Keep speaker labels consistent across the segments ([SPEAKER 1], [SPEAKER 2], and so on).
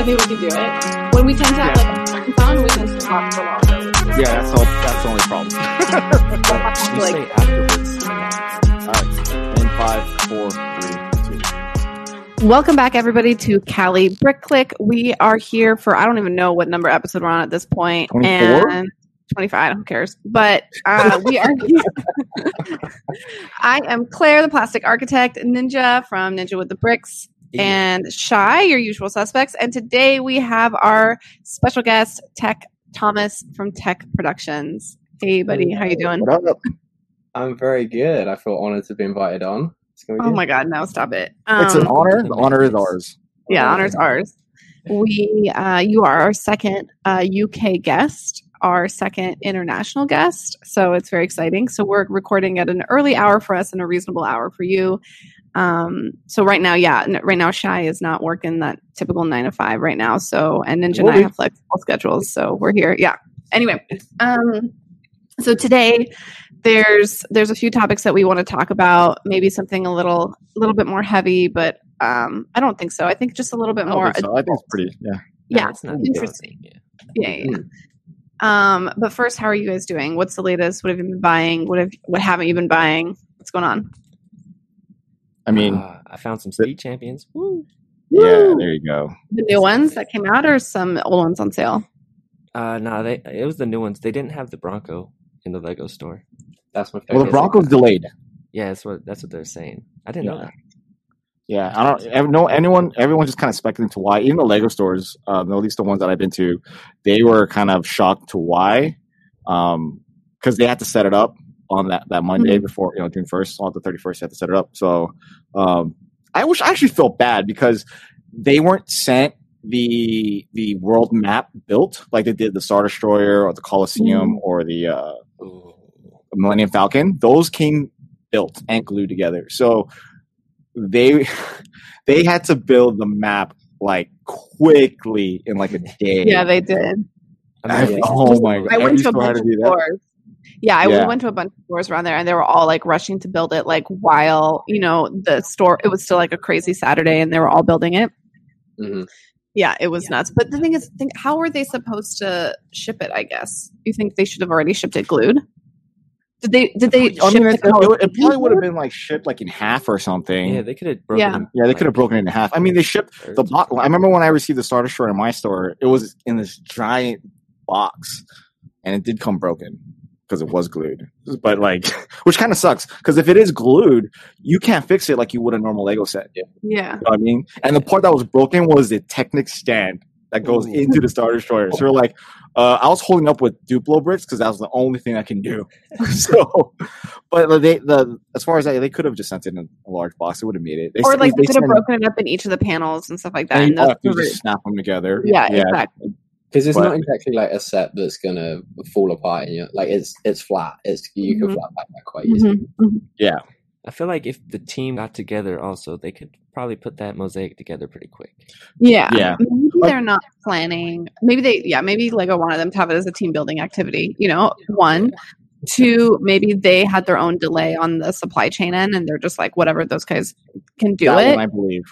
[SPEAKER 1] I think we can do it. When we tend to have like a microphone, we tend to talk for longer.
[SPEAKER 2] Yeah, that's all. That's the only problem.
[SPEAKER 3] We
[SPEAKER 1] Like-
[SPEAKER 3] say afterwards.
[SPEAKER 2] all right. In five, four, three, two.
[SPEAKER 1] Welcome back, everybody, to Cali Brick Click. We are here for I don't even know what number episode we're on at this point,
[SPEAKER 2] 24?
[SPEAKER 1] and twenty-five. Who cares? But uh, we are. I am Claire, the plastic architect, Ninja from Ninja with the Bricks, and Shy, your usual suspects. And today we have our special guest, Tech Thomas from Tech Productions. Hey, buddy, how you doing?
[SPEAKER 2] What up?
[SPEAKER 3] I'm very good. I feel honored to be invited on. Be
[SPEAKER 1] Oh
[SPEAKER 3] good.
[SPEAKER 1] my God, no, stop it.
[SPEAKER 2] It's an
[SPEAKER 1] Um,
[SPEAKER 2] honor. The honor is ours.
[SPEAKER 1] Yeah, honors ours. We, uh, you are our second uh, UK guest, our second international guest. So it's very exciting. So we're recording at an early hour for us and a reasonable hour for you. Um, so right now, yeah, n- right now Shy is not working that typical nine to five right now. So and Ninja and I
[SPEAKER 2] be.
[SPEAKER 1] have flexible schedules, so we're here. Yeah. Anyway, um, so today there's there's a few topics that we want to talk about. Maybe something a little a little bit more heavy, but um, I don't think so. I think just a little bit
[SPEAKER 2] I
[SPEAKER 1] more.
[SPEAKER 2] think so. I think it's pretty. Yeah.
[SPEAKER 1] yeah,
[SPEAKER 4] it's not
[SPEAKER 1] interesting. Yeah,
[SPEAKER 4] Yeah.
[SPEAKER 1] yeah. yeah. Um, but first, how are you guys doing? What's the latest? What have you been buying? What have what haven't you been buying? What's going on?
[SPEAKER 2] I mean,
[SPEAKER 4] Uh, I found some speed champions. Woo.
[SPEAKER 2] yeah.
[SPEAKER 1] Woo!
[SPEAKER 2] There you go.
[SPEAKER 1] The new ones that came out, or some old ones on sale?
[SPEAKER 4] Uh, no, they it was the new ones. They didn't have the Bronco in the Lego store.
[SPEAKER 3] That's my favorite.
[SPEAKER 2] Well, the Broncos delayed.
[SPEAKER 4] Yeah, that's what that's what they're saying. I didn't know
[SPEAKER 2] Yeah.
[SPEAKER 4] that.
[SPEAKER 2] Yeah, I don't know anyone. Everyone just kind of speculating to why. Even the Lego stores, um, at least the ones that I've been to, they were kind of shocked to why, because they had to set it up on that that Monday before you know June first, on the thirty first, they had to set it up. So um, I wish I actually felt bad because they weren't sent the the world map built like they did the Star Destroyer or the Coliseum or the uh, Millennium Falcon, those came built and glued together. So they they had to build the map like quickly in like a day.
[SPEAKER 1] Yeah, they did.
[SPEAKER 4] I
[SPEAKER 2] oh my god!
[SPEAKER 1] I went to a
[SPEAKER 2] store
[SPEAKER 1] bunch
[SPEAKER 2] to
[SPEAKER 1] of
[SPEAKER 2] do that.
[SPEAKER 1] stores. Yeah, I
[SPEAKER 2] Yeah.
[SPEAKER 1] went to a bunch of stores around there, and they were all like rushing to build it. Like while you know the store, it was still like a crazy Saturday, and they were all building it.
[SPEAKER 3] Mhm.
[SPEAKER 1] Yeah, it was nuts. But the thing is, think how were they supposed to ship it? I guess you think they should have already shipped it glued. Did they? Did they?
[SPEAKER 2] I
[SPEAKER 1] ship
[SPEAKER 2] mean,
[SPEAKER 1] the
[SPEAKER 2] it, it, would- it probably would have been like shipped like in half or something.
[SPEAKER 4] yeah, they could have broken.
[SPEAKER 1] Yeah.
[SPEAKER 4] them,
[SPEAKER 2] Yeah, they could have broken it in half. I mean, they shipped the
[SPEAKER 4] thirds.
[SPEAKER 2] box. I remember when I received the Star Destroyer in my store, it was in this giant box, and it did come broken because it was glued. But like, which kind of sucks because if it is glued, you can't fix it like you would a normal Lego set. You
[SPEAKER 1] Yeah.
[SPEAKER 2] know what I mean? And the part that was broken was the Technic stand that goes
[SPEAKER 4] Ooh.
[SPEAKER 2] into the Star Destroyer. So we're like, uh, I was holding up with Duplo bricks because that was the only thing I can do. so, but they the as far as that, they could have just sent it in a large box. It would have made it. They,
[SPEAKER 1] Or like they could have broken it up in each of the panels and stuff like that.
[SPEAKER 2] and
[SPEAKER 1] And
[SPEAKER 2] you
[SPEAKER 1] those
[SPEAKER 2] have to just snap them together.
[SPEAKER 1] yeah, exactly.
[SPEAKER 3] Because it's
[SPEAKER 2] But-
[SPEAKER 3] not exactly like a set that's gonna fall apart. You know, like it's it's flat. It's you can
[SPEAKER 1] Mhm.
[SPEAKER 3] flat back that quite easily.
[SPEAKER 1] Mhm, mhm.
[SPEAKER 4] I feel like if the team got together, also they could probably put that mosaic together pretty quick.
[SPEAKER 1] Yeah.
[SPEAKER 2] Yeah.
[SPEAKER 1] Maybe they're not planning. Maybe they, yeah, maybe Lego wanted them to have it as a team building activity, you know, one. Two, maybe they had their own delay on the supply chain end and they're just like, whatever, those guys can do
[SPEAKER 2] that
[SPEAKER 1] it.
[SPEAKER 2] I believe.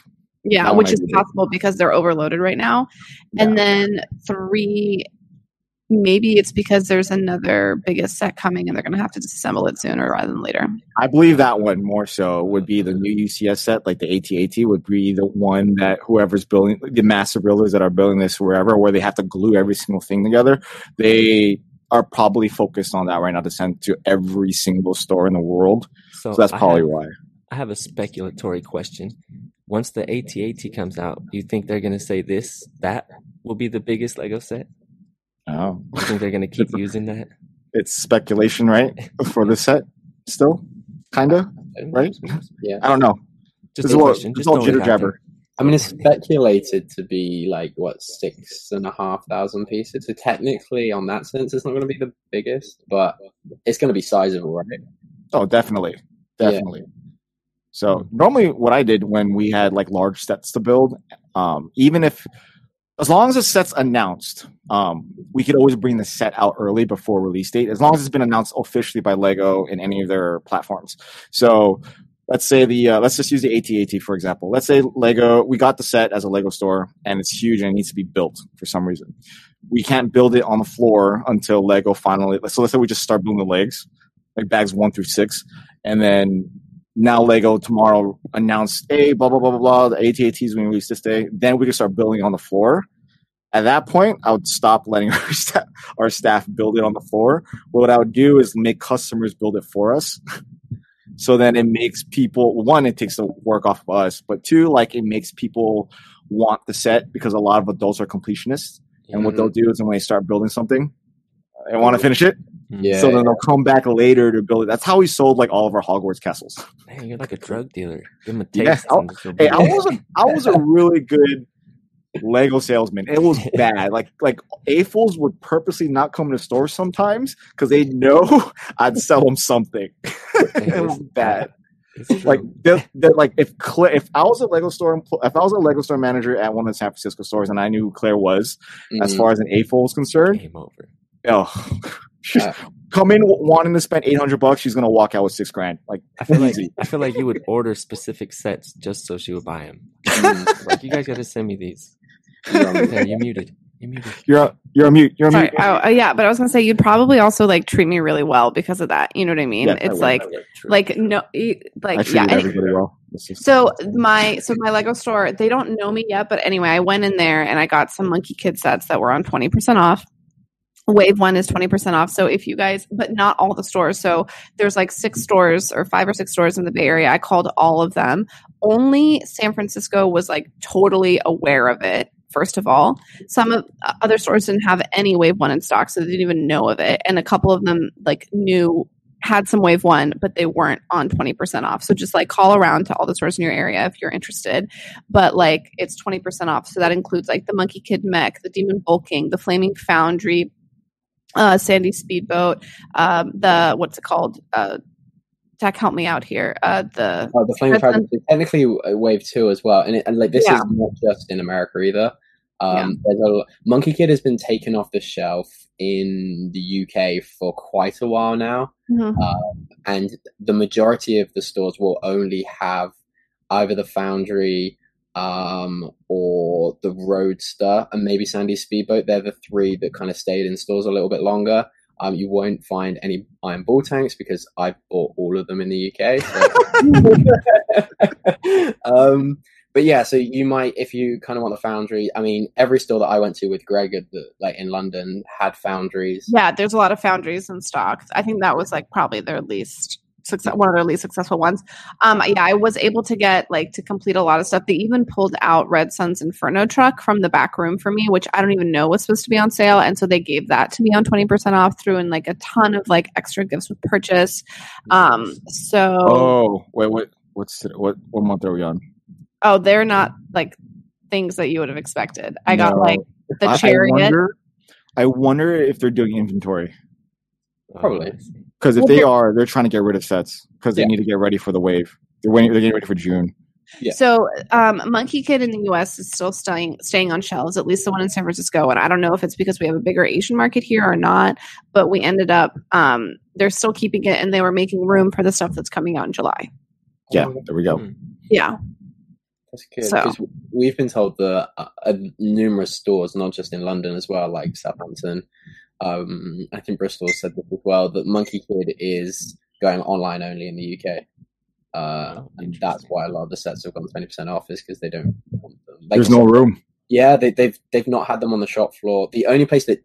[SPEAKER 1] Yeah,
[SPEAKER 2] that
[SPEAKER 1] which is
[SPEAKER 2] believe.
[SPEAKER 1] possible because they're overloaded right now.
[SPEAKER 2] Yeah.
[SPEAKER 1] And then three, maybe it's because there's another biggest set coming and they're going to have to disassemble it sooner rather than later.
[SPEAKER 2] I believe that one more so would be the new UCS set, like the ATAT would be the one that whoever's building the massive builders that are building this wherever, where they have to glue every single thing together. They are probably focused on that right now to send to every single store in the world.
[SPEAKER 4] So,
[SPEAKER 2] So that's
[SPEAKER 4] I
[SPEAKER 2] probably
[SPEAKER 4] have,
[SPEAKER 2] why.
[SPEAKER 4] I have a speculatory question. Once the AT-AT comes out, do you think they're gonna say this that will be the biggest Lego set?
[SPEAKER 2] Oh,
[SPEAKER 4] You think they're gonna keep using that?
[SPEAKER 2] it's speculation, right? For the set, still, kinda, mm-hmm. right?
[SPEAKER 3] Yeah.
[SPEAKER 2] I don't know.
[SPEAKER 4] Just
[SPEAKER 2] It's
[SPEAKER 4] a
[SPEAKER 2] all,
[SPEAKER 4] question.
[SPEAKER 2] it's
[SPEAKER 4] Just
[SPEAKER 2] all jitter jabber.
[SPEAKER 3] I mean, it's speculated to be like what six and a half thousand pieces. So technically, on that sense, it's not going to be the biggest, but it's going to be sizable, right?
[SPEAKER 2] Oh, definitely,
[SPEAKER 3] Yeah.
[SPEAKER 2] So normally, what I did when we had like large sets to build, um, even if as long as the set's announced, um, we could always bring the set out early before release date, as long as it's been announced officially by Lego in any of their platforms. So let's say the uh, let's just use the ATAT for example. Let's say Lego, we got the set as a Lego store and it's huge and it needs to be built for some reason. We can't build it on the floor until Lego finally. So let's say we just start building the legs, like bags one through six, and then now Lego tomorrow announced, hey, blah blah blah blah blah. The ATAT is going to release this day. Then we can start building on the floor. At that point, I would stop letting our staff, our staff build it on the floor. What I would do is make customers build it for us. so then it makes people one, it takes the work off of us, but two, like it makes people want the set because a lot of adults are completionists. And what mm-hmm. they'll do is when they start building something, they want to finish it.
[SPEAKER 3] Yeah.
[SPEAKER 2] So then they'll come back later to build it. That's how we sold like all of our Hogwarts castles.
[SPEAKER 4] Man, you're like a drug dealer. Give him a
[SPEAKER 2] Yeah. I'll-
[SPEAKER 4] and just
[SPEAKER 2] Hey, I was a, I was a really good Lego salesman. It was bad. Like like AFOLs would purposely not come to stores sometimes because they know I'd sell them something. it was bad. Like they're, they're like if Claire, if I was a Lego store if I was a Lego store manager at one of the San Francisco stores and I knew who Claire was as
[SPEAKER 3] Mhm.
[SPEAKER 2] far as an AFOL is concerned,
[SPEAKER 4] game over.
[SPEAKER 2] Oh, she's
[SPEAKER 3] Uh,
[SPEAKER 2] come in wanting to spend eight hundred bucks. She's gonna walk out with six grand. Like
[SPEAKER 4] I feel like I feel like you would order specific sets just so she would buy them. Like you guys got to send me these.
[SPEAKER 3] You're on-
[SPEAKER 4] There, you muted. You muted.
[SPEAKER 2] you're you're on mute. You're on
[SPEAKER 1] Sorry.
[SPEAKER 2] mute.
[SPEAKER 1] Oh, uh, yeah, but I was gonna say you'd probably also like treat me really well because of that. You know what I mean?
[SPEAKER 2] Yeah, I
[SPEAKER 1] it's
[SPEAKER 2] would,
[SPEAKER 1] like,
[SPEAKER 4] True.
[SPEAKER 1] like no, e-
[SPEAKER 2] I
[SPEAKER 1] like
[SPEAKER 2] treated
[SPEAKER 1] yeah.
[SPEAKER 2] everybody well.
[SPEAKER 1] So my so my Lego store, they don't know me yet, but anyway, I went in there and I got some Monkie Kid sets that were on twenty percent off. Wave one is twenty percent off. So if you guys, but not all the stores. So there's like six stores or five or six stores in the Bay Area. I called all of them. Only San Francisco was like totally aware of it. First of all, some of uh, other stores didn't have any Wave one in stock, so they didn't even know of it. And a couple of them like knew had some wave one, but they weren't on 20% off. So just like call around to all the stores in your area if you're interested. But like it's 20% off. So that includes like the Monkie Kid Mech, the Demon Bull King, the Flaming Foundry, uh, Sandy Speedboat, um, the what's it called? Uh, Tech, help me out here. Uh, the
[SPEAKER 3] Oh, the Flame
[SPEAKER 1] That's
[SPEAKER 3] Fighter is technically uh, Wave Two as well, and it, and like this
[SPEAKER 1] Yeah.
[SPEAKER 3] is not just in America either. Um, there's a, Monkie Kid has been taken off the shelf in the UK for quite a while now, and the majority of the stores will only have either the Foundry um, or the Roadster and maybe Sandy Speedboat. They're the three that kind of stayed in stores a little bit longer. Um, you won't find any Iron Bull Tanks because I bought all of them in the UK. so- um, but yeah, so you might, if you kind of want the Foundry. I mean, every store that I went to with Greg, at the, like in London, had Foundries.
[SPEAKER 1] yeah, there's a lot of foundries in stock. I think that was like probably their least success, one of their least successful ones. Um, yeah, I was able to get like to complete a lot of stuff. They even pulled out Red Son's Inferno truck from the back room for me, which I don't even know was supposed to be on sale, and so they gave that to me on twenty percent off, threw in like a ton of like extra gifts with purchase. Um, so
[SPEAKER 2] oh wait, wait, what's what what month are we on?
[SPEAKER 1] oh, they're not like things that you would have expected. I got like the chariot.
[SPEAKER 2] I wonder, I wonder if they're doing inventory
[SPEAKER 3] Probably.
[SPEAKER 4] I see.
[SPEAKER 2] because if
[SPEAKER 1] Well,
[SPEAKER 2] they
[SPEAKER 1] they're-
[SPEAKER 2] they're trying to get rid of sets because they
[SPEAKER 3] Yeah.
[SPEAKER 2] need to get ready for the wave. They're waiting. They're getting ready for June.
[SPEAKER 3] Yeah.
[SPEAKER 1] So, um, Monkie Kid in the U.S. is still staying staying on shelves, at least the one in San Francisco. And I don't know if it's because we have a bigger Asian market here or not, but we ended up um, they're still keeping it, and they were making room for the stuff that's coming out in July.
[SPEAKER 2] Yeah, there we go.
[SPEAKER 4] Hmm.
[SPEAKER 1] Yeah,
[SPEAKER 3] That's good.
[SPEAKER 1] So-
[SPEAKER 3] we've been told that uh, uh, numerous stores, not just in London as well, like Southampton. Um, I think Bristol said this as well that Monkie Kid is going online only in the UK. Uh,
[SPEAKER 4] Oh,
[SPEAKER 3] and that's why a lot of the sets have gone twenty percent off is because they don't want them. Like
[SPEAKER 2] There's no room.
[SPEAKER 3] yeah, they, they've they've not had them on the shop floor. The only place that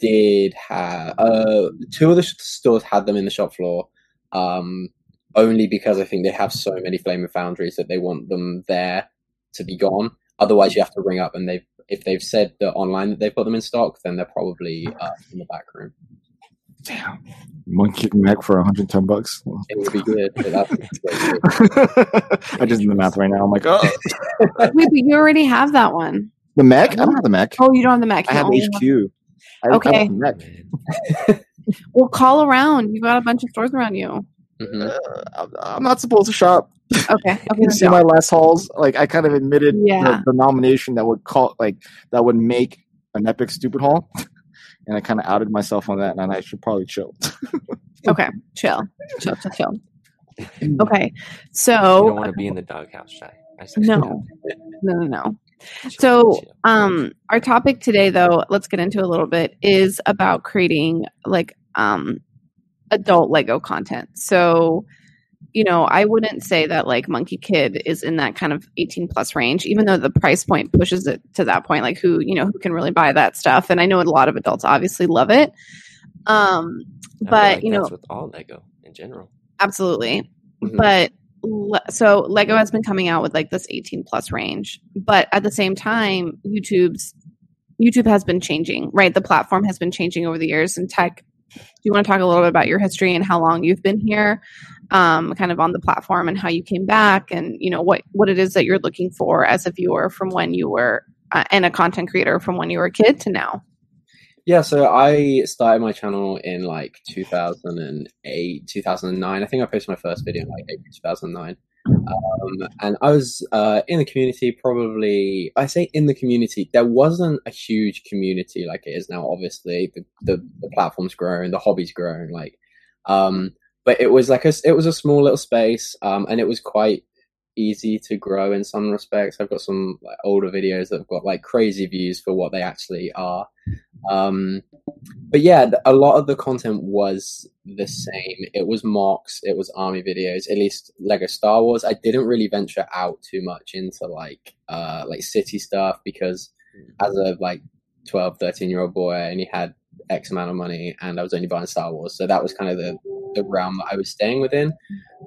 [SPEAKER 3] did have uh, two of the stores had them in the shop floor, um, only because I think they have so many flaming foundries that they want them there to be gone. Otherwise, you have to ring up, and they've if they've said that online that they've got them in stock, then they're probably uh, in the back room.
[SPEAKER 2] Damn, monkey neck for 110 bucks.
[SPEAKER 3] It would be good. But that's,
[SPEAKER 2] I just did the math right now. I'm like, oh,
[SPEAKER 1] wait, but you already have that one.
[SPEAKER 2] the mech. I don't have the mech.
[SPEAKER 1] Oh, you don't have the Mac.
[SPEAKER 2] I have
[SPEAKER 1] only
[SPEAKER 2] HQ. I, I
[SPEAKER 1] Okay.
[SPEAKER 2] have the mech.
[SPEAKER 1] Well, call around. You've got a bunch of stores around you.
[SPEAKER 3] Mhm.
[SPEAKER 2] Uh, I'm- I'm not supposed to shop.
[SPEAKER 1] Okay. Okay.
[SPEAKER 2] You see my last hauls. Like I kind of admitted
[SPEAKER 1] Yeah.
[SPEAKER 2] the, the nomination that would call like that would make an epic stupid haul, and I kind of outed myself on that, and I should probably chill.
[SPEAKER 1] okay. Chill. Chill. Chill. Chill. Okay, so
[SPEAKER 4] you don't want to be in the doghouse, shy.
[SPEAKER 1] No, no, no, no. So, um, our topic today, though, let's get into a little bit, is about creating like um adult Lego content. So, you know, I wouldn't say that like Monkie Kid is in that kind of 18 plus range, even though the price point pushes it to that point. Like, who, you know, who can really buy that stuff? And I know a lot of adults obviously love it. Um, but, like you know,
[SPEAKER 4] with all Lego in general.
[SPEAKER 1] Absolutely. Mm-hmm. But so Lego has been coming out with like this 18 plus range, but at the same time, YouTube's YouTube has been changing, right? The platform has been changing over the years and tech. Do you want to talk a little bit about your history and how long you've been here, um, kind of on the platform and how you came back and, you know, what, what it is that you're looking for as a viewer from when you were uh, and a content creator from when you were a kid to now?
[SPEAKER 3] Yeah, so I started my channel in like 2008, 2009. I think I posted my first video in like April 2009. Um, and I was uh, in the community, probably, I say in the community, there wasn't a huge community like it is now, obviously. The, the, the platform's grown, the hobby's grown, like, um, but it was like a, it was a small little space, um, and it was quite easy to grow in some respects. I've got some like, older videos that have got like crazy views for what they actually are. Um, but yeah, a lot of the content was the same. It was mocks, it was army videos, at least Lego Star Wars. I didn't really venture out too much into like uh like city stuff because as a like 12, 13 year old boy, I only had X amount of money and I was only buying Star Wars. So that was kind of the, the realm that I was staying within.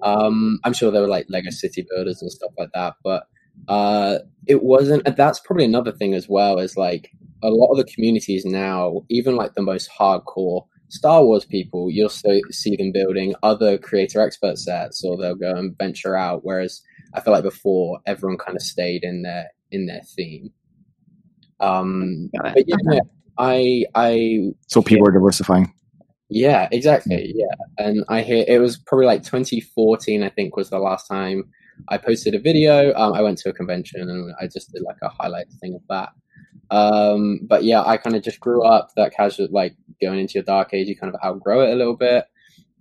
[SPEAKER 3] Um, I'm sure there were like Lego City Builders and stuff like that, but uh, it wasn't. And that's probably another thing as well is like a lot of the communities now, even like the most hardcore Star Wars people, you'll so, see them building other creator expert sets or they'll go and venture out. Whereas I feel like before everyone kind of stayed in their in their theme. Um, but yeah, I I
[SPEAKER 2] so people are diversifying.
[SPEAKER 3] Yeah, exactly. Yeah, and I hear it was probably like 2014. I think was the last time I posted a video. Um, I went to a convention and I just did like a highlight thing of that. Um, but yeah, I kind of just grew up that casual, like going into your dark age, you kind of outgrow it a little bit.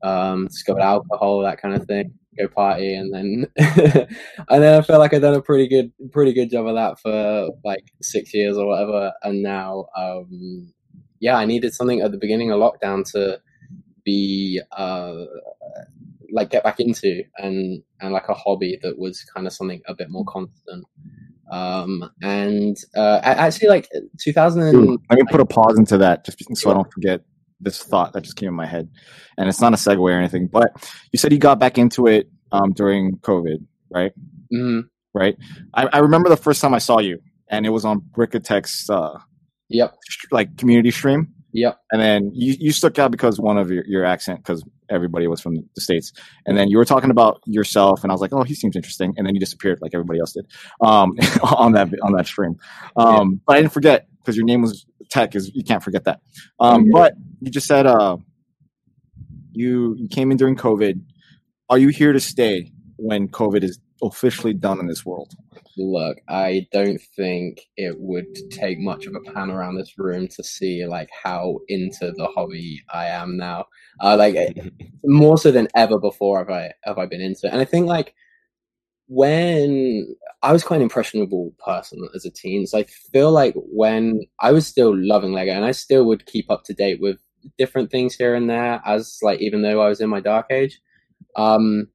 [SPEAKER 3] Um, discovered alcohol, that kind of thing go party and then and then I feel like I've done a pretty good pretty good job of that for like six years or whatever. And now um yeah I needed something at the beginning of lockdown to be uh like get back into and and like a hobby that was kind of something a bit more constant. Um and uh actually like 2000 Ooh,
[SPEAKER 2] let me put a pause into that just so I don't forget this thought that just came in my head, and it's not a segue or anything. But you said you got back into it um, during COVID, right?
[SPEAKER 3] Mm-hmm.
[SPEAKER 2] Right. I, I, remember the first time I saw you, and it was on Brickatech's uh,
[SPEAKER 3] yep,
[SPEAKER 2] like community stream.
[SPEAKER 3] Yep.
[SPEAKER 2] And then you, you stuck out because one of your, your accent, because everybody was from the states. And then you were talking about yourself, and I was like, oh, he seems interesting. And then you disappeared like everybody else did um, on that on that stream. Um, yeah. But I didn't forget because your name was tech is you can't forget that. Um, but you just said uh, you you came in during COVID. Are you here to stay when COVID is officially done in this world?
[SPEAKER 3] Look, I don't think it would take much of a pan around this room to see like how into the hobby I am now. Uh, like more so than ever before have I have I been into it. And I think like when I was quite an impressionable person as a teen, so I feel like when I was still loving Lego and I still would keep up to date with different things here and there as like even though I was in my dark age. Um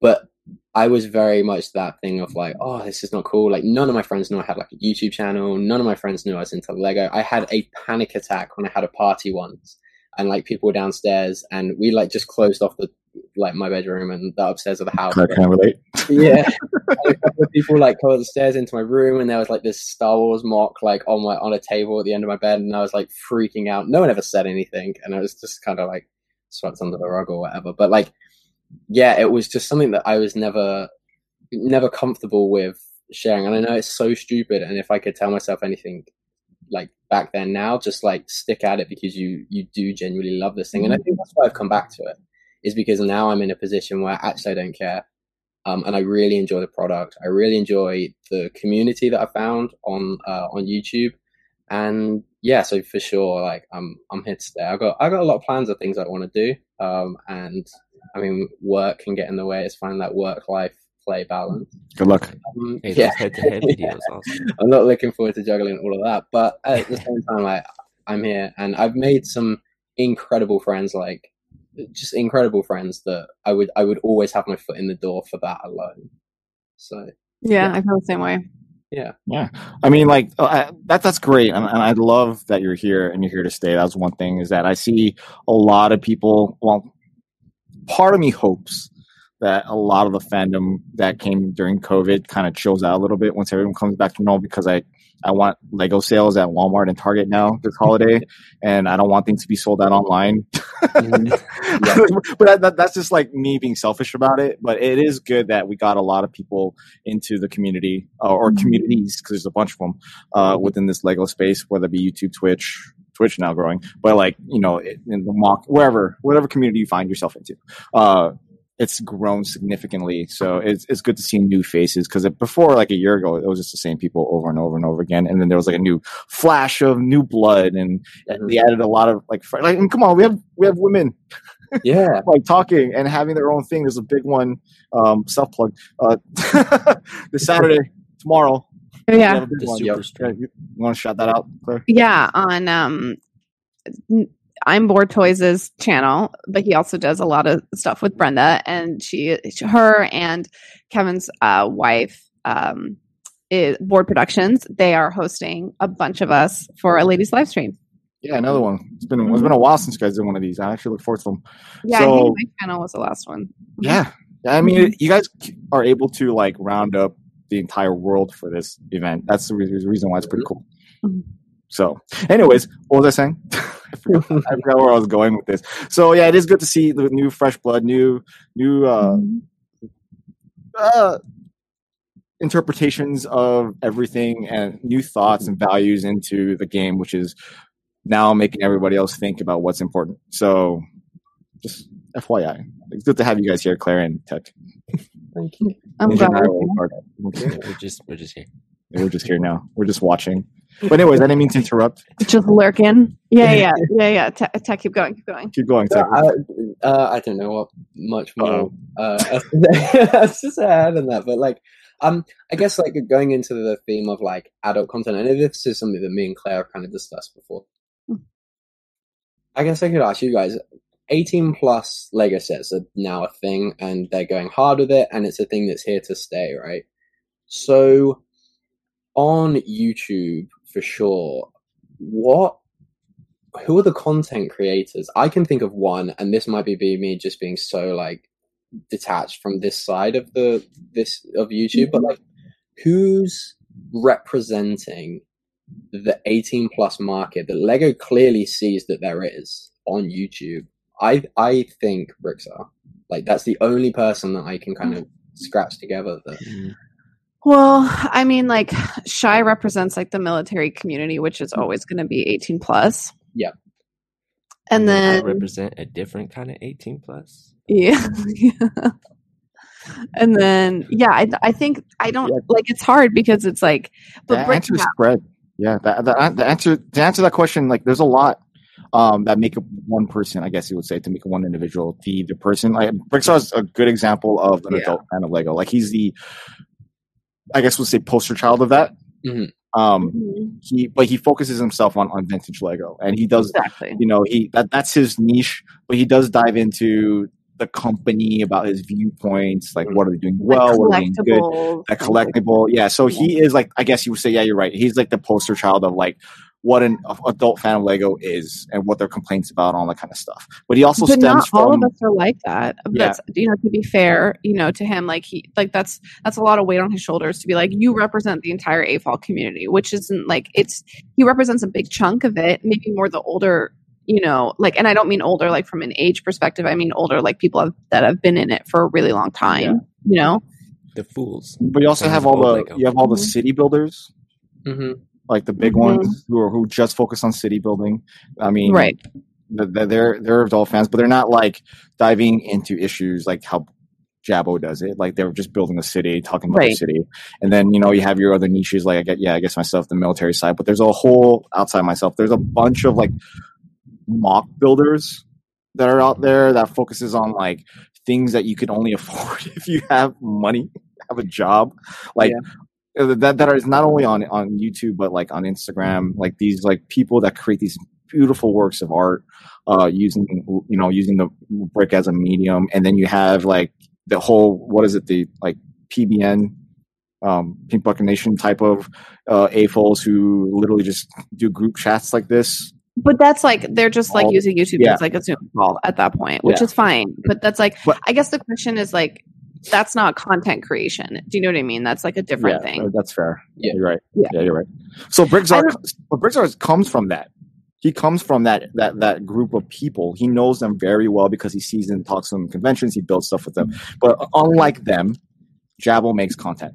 [SPEAKER 3] but I was very much that thing of like, oh, this is not cool. Like none of my friends knew I had like a YouTube channel. None of my friends knew I was into Lego. I had a panic attack when I had a party once and like people were downstairs and we like just closed off the like my bedroom and the upstairs of the house.
[SPEAKER 2] I can relate.
[SPEAKER 3] Yeah, a couple of people like come upstairs into my room, and there was like this Star Wars mock like on my on a table at the end of my bed, and I was like freaking out. No one ever said anything, and I was just kind of like swept under the rug or whatever. But like, yeah, it was just something that I was never never comfortable with sharing. And I know it's so stupid, and if I could tell myself anything like back then now just like stick at it because you you do genuinely love this thing and i mm. think that's why i've come back to it is because now I'm in a position where actually I don't care. Um, and I really enjoy the product. I really enjoy the community that I found on uh, on YouTube, and yeah, so for sure, like I'm I'm here to stay. I got I got a lot of plans of things I want to do, um, and I mean, work can get in the way. It's finding that work life play balance.
[SPEAKER 2] Good luck.
[SPEAKER 3] Um,
[SPEAKER 4] Hey,
[SPEAKER 3] yeah.
[SPEAKER 4] head-to-head videos also.
[SPEAKER 3] I'm not looking forward to juggling all of that, but at the same time, like I'm here and I've made some incredible friends, like just incredible friends that I would I would always have my foot in the door for that alone. So
[SPEAKER 1] Yeah, I feel the same way.
[SPEAKER 3] yeah,
[SPEAKER 2] Yeah, I mean, like uh, I, that. That's great, and, and I love that you're here and you're here to stay. That's one thing is that I see a lot of people. Well, part of me hopes that a lot of the fandom that came during COVID kind of chills out a little bit once everyone comes back to normal. Because I I want Lego sales at Walmart and Target now this holiday, and I don't want things to be sold out online. but that, that, that's just like me being selfish about it. But it is good that we got a lot of people into the community uh, or communities because there's a bunch of them uh, within this Lego space, whether it be YouTube, Twitch, Twitch now growing, but like you know, in the mock wherever, whatever community you find yourself into. Uh, it's grown significantly, so it's it's good to see new faces because before, like a year ago, it was just the same people over and over and over again, and then there was like a new flash of new blood, and and they added a lot of like, fr- like come on, we have we have women
[SPEAKER 3] yeah.
[SPEAKER 2] like talking and having their own thing. There's a big one, um, self plug, uh, this Saturday, tomorrow.
[SPEAKER 1] Yeah.
[SPEAKER 2] have a big
[SPEAKER 4] The
[SPEAKER 2] one.
[SPEAKER 4] super
[SPEAKER 2] Yeah, you want to shout that out, Claire?
[SPEAKER 1] Yeah, on um n- I'm Bored Toys' channel, but he also does a lot of stuff with Brenda and she her and Kevin's uh wife um is Board Productions. They are hosting a bunch of us for a ladies live stream.
[SPEAKER 2] Yeah, another one. It's been it's been a while since you guys did one of these. I actually look forward to them.
[SPEAKER 1] Yeah, I think my channel was the last one.
[SPEAKER 2] Yeah, I mean, you guys are able to like round up the entire world for this event. That's the reason why it's pretty cool.
[SPEAKER 1] Mhm.
[SPEAKER 2] So, anyways, what was I saying? I, forgot, I forgot where I was going with this. So yeah, it is good to see the new fresh blood, new new uh, uh, interpretations of everything and new thoughts and values into the game, which is now making everybody else think about what's important. So, just FYI, it's good to have you guys here, Claire and Tech.
[SPEAKER 3] Thank you.
[SPEAKER 1] I'm
[SPEAKER 2] Ninja
[SPEAKER 1] glad. we're
[SPEAKER 2] are-
[SPEAKER 4] We're just we're just here.
[SPEAKER 2] We're just here now. We're just watching. But anyways, I didn't mean to interrupt.
[SPEAKER 1] Just lurking. Yeah, yeah, yeah, yeah. Tech, tech keep going, keep going.
[SPEAKER 2] Keep going,
[SPEAKER 3] So, I, uh, I don't know what much more.
[SPEAKER 2] Uh-oh.
[SPEAKER 3] Uh, I just ahead than that, but like, um, I guess like going into the theme of like adult content, and this is something that me and Claire have kind of discussed before.
[SPEAKER 1] Hmm.
[SPEAKER 3] I guess I could ask you guys: eighteen plus Lego sets are now a thing, and they're going hard with it, and it's a thing that's here to stay, right? So, on YouTube, for sure, what who are the content creators? I can think of one, and this might be me just being so like detached from this side of the this of YouTube, but like who's representing the 18 plus market that Lego clearly sees that there is on YouTube? I I think Bricks are. Like that's the only person that I can kind of scratch together that
[SPEAKER 4] Mm.
[SPEAKER 1] Well, I mean, like Shy represents like the military community, which is always going to be 18 plus.
[SPEAKER 3] Yeah.
[SPEAKER 1] And
[SPEAKER 4] I
[SPEAKER 1] then
[SPEAKER 4] represent a different kind of 18 plus.
[SPEAKER 1] Yeah. and then yeah, I I think I don't
[SPEAKER 2] Yeah.
[SPEAKER 1] like it's hard because it's like but
[SPEAKER 2] the answer spread. Yeah, the, the, the answer to answer that question, like there's a lot um, that make up one person. I guess you would say to make one individual the the person. Like Brickstar is a good example of an
[SPEAKER 1] Yeah.
[SPEAKER 2] adult fan of Lego. Like he's the, I guess we'll say poster child of that.
[SPEAKER 3] Mhm.
[SPEAKER 2] Um,
[SPEAKER 1] Mhm.
[SPEAKER 2] he but he focuses himself on on vintage Lego, and he does
[SPEAKER 1] exactly.
[SPEAKER 2] you know he that that's his niche but he does dive into the company about his viewpoints like what are they doing well
[SPEAKER 1] like
[SPEAKER 2] what are they doing good
[SPEAKER 1] collectibles.
[SPEAKER 2] a collectible yeah so he is like i guess you would say yeah you're right he's like the poster child of like what an adult fan of lego is and what their complaints about and all that kind of stuff but he also
[SPEAKER 1] but
[SPEAKER 2] stems
[SPEAKER 1] not all
[SPEAKER 2] from
[SPEAKER 1] of us are like that.
[SPEAKER 2] Yeah.
[SPEAKER 1] That's you know to be fair, you know to him like he like that's that's a lot of weight on his shoulders to be like you represent the entire AFOL community, which isn't like it's he represents a big chunk of it, maybe more the older you know like and I don't mean older like from an age perspective. I mean older like people have, that have been in it for a really long time.
[SPEAKER 2] Yeah.
[SPEAKER 1] You know,
[SPEAKER 4] The fools.
[SPEAKER 2] but you also have all the
[SPEAKER 4] Lego.
[SPEAKER 2] you have all the
[SPEAKER 1] Mhm.
[SPEAKER 2] city builders
[SPEAKER 3] hmm
[SPEAKER 2] like the big
[SPEAKER 1] Mhm.
[SPEAKER 2] ones who are who just focus on city building i mean
[SPEAKER 1] right?
[SPEAKER 2] th- th- they're they're adult fans, but they're not like diving into issues like how Jabbo does it. Like they're just building a city, talking about the city, and then you know you have your other niches. Like I get, yeah, I guess myself, the military side, but there's a whole outside myself. There's a bunch of like mock builders that are out there that focuses on like things that you can only afford if you have money, have a job, like uh, that that is not only on on YouTube but like on Instagram, like these like people that create these beautiful works of art uh using you know using the brick as a medium and then you have like the whole what is it the like PBN um Pink Bucket Nation type of uh AFOLs who literally just do group chats like this
[SPEAKER 1] but that's like they're just like
[SPEAKER 2] All-
[SPEAKER 1] using YouTube
[SPEAKER 2] yeah.
[SPEAKER 1] as like a Zoom call at that point, which
[SPEAKER 2] Yeah.
[SPEAKER 1] is fine. But that's like
[SPEAKER 2] But-
[SPEAKER 1] I guess the question is like that's not content creation. Do you know what I mean? That's like a different
[SPEAKER 2] yeah,
[SPEAKER 1] thing.
[SPEAKER 2] That's fair.
[SPEAKER 3] Yeah.
[SPEAKER 2] you're right.
[SPEAKER 1] Yeah.
[SPEAKER 2] Yeah, you're right. So
[SPEAKER 1] I
[SPEAKER 2] Briggsar,
[SPEAKER 1] don't-
[SPEAKER 2] but Briggsar comes from that. He comes from that that that group of people. He knows them very well because he sees them, talks to them conventions. He builds stuff with them. But unlike them, Jabbo makes content,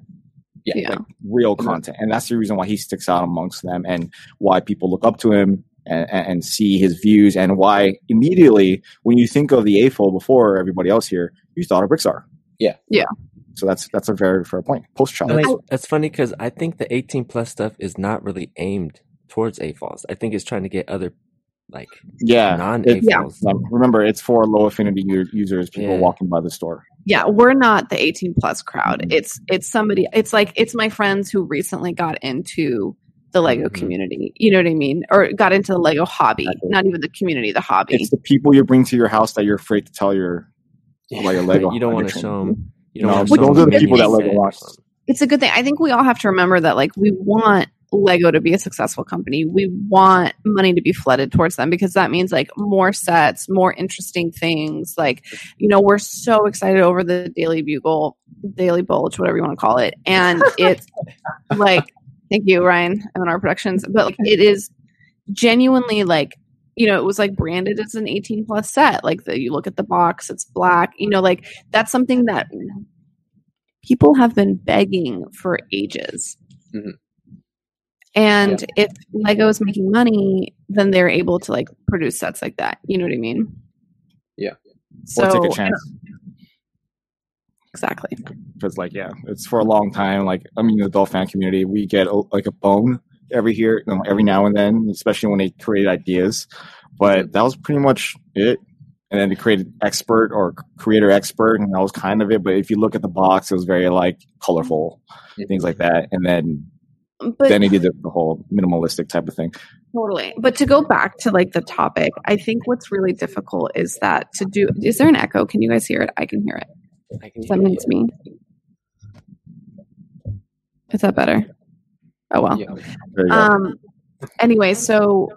[SPEAKER 3] Yeah.
[SPEAKER 1] Yeah.
[SPEAKER 2] like real mm-hmm. content, and that's the reason why he sticks out amongst them, and why people look up to him and, and, and see his views, and why immediately when you think of the AFOL before everybody else here, you thought of Brixar.
[SPEAKER 3] Yeah.
[SPEAKER 1] Yeah.
[SPEAKER 2] So that's that's a very fair point. Post child.
[SPEAKER 4] That's, that's funny because I think the 18 plus stuff is not really aimed towards AFOLs. I think it's trying to get other like
[SPEAKER 2] Yeah.
[SPEAKER 4] non
[SPEAKER 2] it-
[SPEAKER 4] AFOLs.
[SPEAKER 2] Like, remember, it's for low affinity u- users, people
[SPEAKER 4] Yeah.
[SPEAKER 2] walking by the store.
[SPEAKER 1] yeah, we're not the 18 plus crowd.
[SPEAKER 2] Mhm.
[SPEAKER 1] It's it's somebody it's like it's my friends who recently got into the Lego
[SPEAKER 4] Mhm.
[SPEAKER 1] community. You know what I mean? Or got into the Lego hobby.
[SPEAKER 2] Exactly.
[SPEAKER 1] Not even the community, the hobby.
[SPEAKER 2] It's the people you bring to your house that you're afraid to tell your like a Lego.
[SPEAKER 4] you don't want to show them. You
[SPEAKER 2] No,
[SPEAKER 4] don't want
[SPEAKER 2] but
[SPEAKER 4] to show
[SPEAKER 2] those
[SPEAKER 4] them
[SPEAKER 2] are the people that Lego
[SPEAKER 4] said or
[SPEAKER 2] wants.
[SPEAKER 1] it's a good thing. I think we all have to remember that like we want Lego to be a successful company. We want money to be flooded towards them because that means like more sets, more interesting things. Like, you know, we're so excited over the Daily Bugle, Daily Bulge, whatever you want to call it. And it's like thank you, Ryan, M&R Productions. But like it is genuinely like you know, it was like branded as an 18 plus set. Like the, you look at the box, it's black. You know, like that's something that people have been begging for ages.
[SPEAKER 3] Mhm.
[SPEAKER 1] And if Lego is making money, then they're able to like produce sets like that. You know what I mean?
[SPEAKER 3] Yeah.
[SPEAKER 1] So
[SPEAKER 2] or take a chance.
[SPEAKER 1] exactly.
[SPEAKER 2] Because like, yeah, it's for a long time. Like, I mean, the adult fan community, we get like a bone every here, you know, every now and then, especially when they create ideas. But that was pretty much it. And then they created expert or creator expert, and that was kind of it. But if you look at the box, it was very like colorful, things like that. And then
[SPEAKER 1] But
[SPEAKER 2] then he did the, the whole minimalistic type of thing.
[SPEAKER 1] Totally. But to go back to like the topic, I think what's really difficult is that to do is there an echo? Can you guys hear it? I can hear it.
[SPEAKER 4] I can
[SPEAKER 1] Does that
[SPEAKER 4] hear
[SPEAKER 1] mean it's me? Is that better? Oh well.
[SPEAKER 3] Yeah.
[SPEAKER 2] There you go.
[SPEAKER 1] Um anyway, so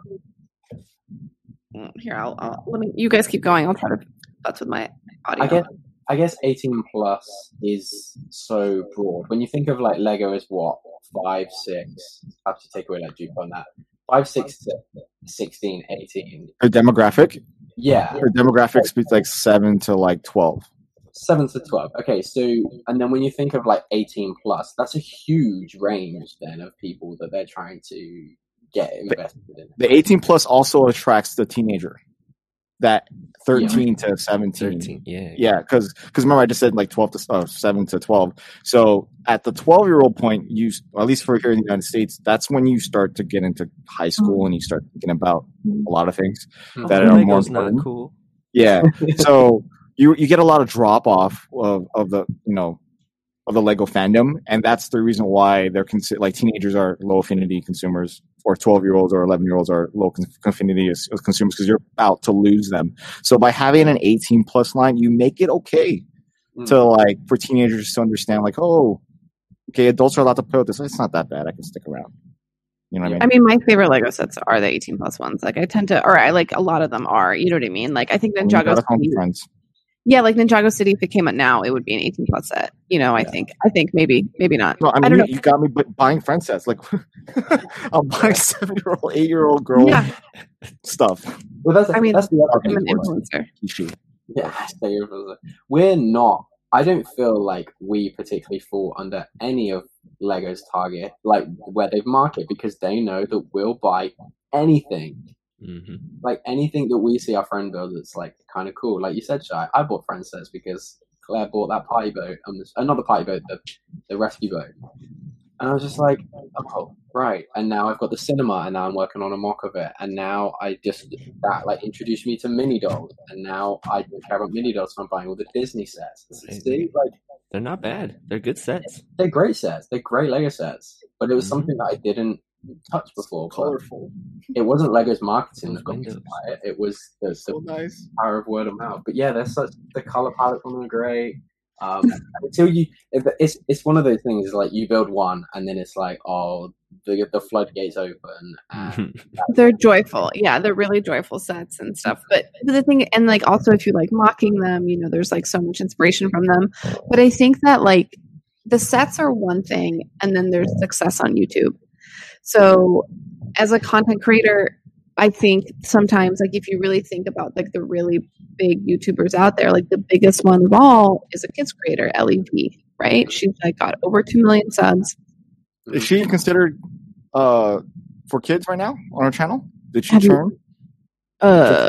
[SPEAKER 1] here I'll, I'll let me you guys keep going. I'll try to that's with my audio.
[SPEAKER 3] I guess I guess eighteen plus is so broad. When you think of like Lego as what five, six, I have to take away like Dupe on that. Five, six to 16, 18.
[SPEAKER 2] Her demographic,
[SPEAKER 3] Yeah,
[SPEAKER 2] her demographic speaks like seven to like twelve.
[SPEAKER 3] Seven to twelve. Okay, so and then when you think of like eighteen plus, that's a huge range then of people that they're trying to get invested in.
[SPEAKER 2] The 18 plus also attracts the teenager, that 13 to 17.
[SPEAKER 4] 13. Yeah.
[SPEAKER 2] Yeah, because because remember I just said like 12 to uh, 7 to 12. So at the 12 year old point, you at least for here in the United States, that's when you start to get into high school and you start thinking about a lot of things
[SPEAKER 3] Mm-hmm.
[SPEAKER 2] that are more
[SPEAKER 4] Lego's not
[SPEAKER 2] important.
[SPEAKER 4] cool.
[SPEAKER 2] Yeah. so you you get a lot of drop off of, of the you know of the Lego fandom, and that's the reason why they're consider like teenagers are low affinity consumers, or twelve year olds or eleven year olds are low con- affinity as, as consumers because you're about to lose them. So by having an eighteen plus line, you make it okay
[SPEAKER 3] Mm.
[SPEAKER 2] to like for teenagers to understand like oh okay adults are allowed to play with this. It's not that bad. I can stick around. You know what I mean?
[SPEAKER 1] I
[SPEAKER 2] mean?
[SPEAKER 1] my favorite Lego sets are the 18 plus ones. Like, I tend to, or I like a lot of them are. You know what I mean? Like, I think
[SPEAKER 2] You gotta
[SPEAKER 1] Ninjago
[SPEAKER 2] come
[SPEAKER 1] City,
[SPEAKER 2] with friends.
[SPEAKER 1] Yeah, like Ninjago City, if it came out now, it would be an 18 plus set. You know, I
[SPEAKER 2] Yeah.
[SPEAKER 1] think, I think maybe, maybe not.
[SPEAKER 2] No, I mean,
[SPEAKER 1] don't
[SPEAKER 2] you,
[SPEAKER 1] know.
[SPEAKER 2] you got me buying friend sets. Like, I'm buying seven year old, eight year old girl
[SPEAKER 1] Yeah.
[SPEAKER 2] stuff.
[SPEAKER 3] Well, that's
[SPEAKER 1] I mean,
[SPEAKER 3] that's the other
[SPEAKER 1] I'm
[SPEAKER 3] thing.
[SPEAKER 1] an influencer.
[SPEAKER 2] Kishi.
[SPEAKER 3] Yeah, so we're not. I don't feel like we particularly fall under any of Lego's target, like where they've market, because they know that we'll buy anything,
[SPEAKER 4] hmm
[SPEAKER 3] like anything that we see our friend build it's like kind of cool. Like you said, Shy, I bought friend sets because Claire bought that party boat, and this, another party boat, the, the rescue boat. And I was just like, oh, right. And now I've got the cinema, and now I'm working on a mock of it. And now I just that like introduced me to mini dolls, and now I don't care about mini dolls. So I'm buying all the Disney sets. See, like
[SPEAKER 4] they're not bad. They're good sets.
[SPEAKER 3] They're great sets. They're great Lego sets. But it was mm-hmm. something that I didn't touch before.
[SPEAKER 2] Colorful.
[SPEAKER 3] It wasn't Lego's marketing that got me to buy it. It was the, so the nice. power of word of mouth. But yeah, they're such the color palette on them are great. Um, until you, it's it's one of those things. Like you build one, and then it's like, oh, the the floodgates open.
[SPEAKER 1] they're joyful, yeah. They're really joyful sets and stuff. But the thing, and like also, if you like mocking them, you know, there's like so much inspiration from them. But I think that like the sets are one thing, and then there's success on YouTube. So, as a content creator, I think sometimes, like, if you really think about like the really big YouTubers out there, like the biggest one of all is a kids creator, Ellie V, right? She's like got over 2 million subs.
[SPEAKER 2] Is she considered uh, for kids right now on her channel? Did she Have turn?
[SPEAKER 1] You, uh,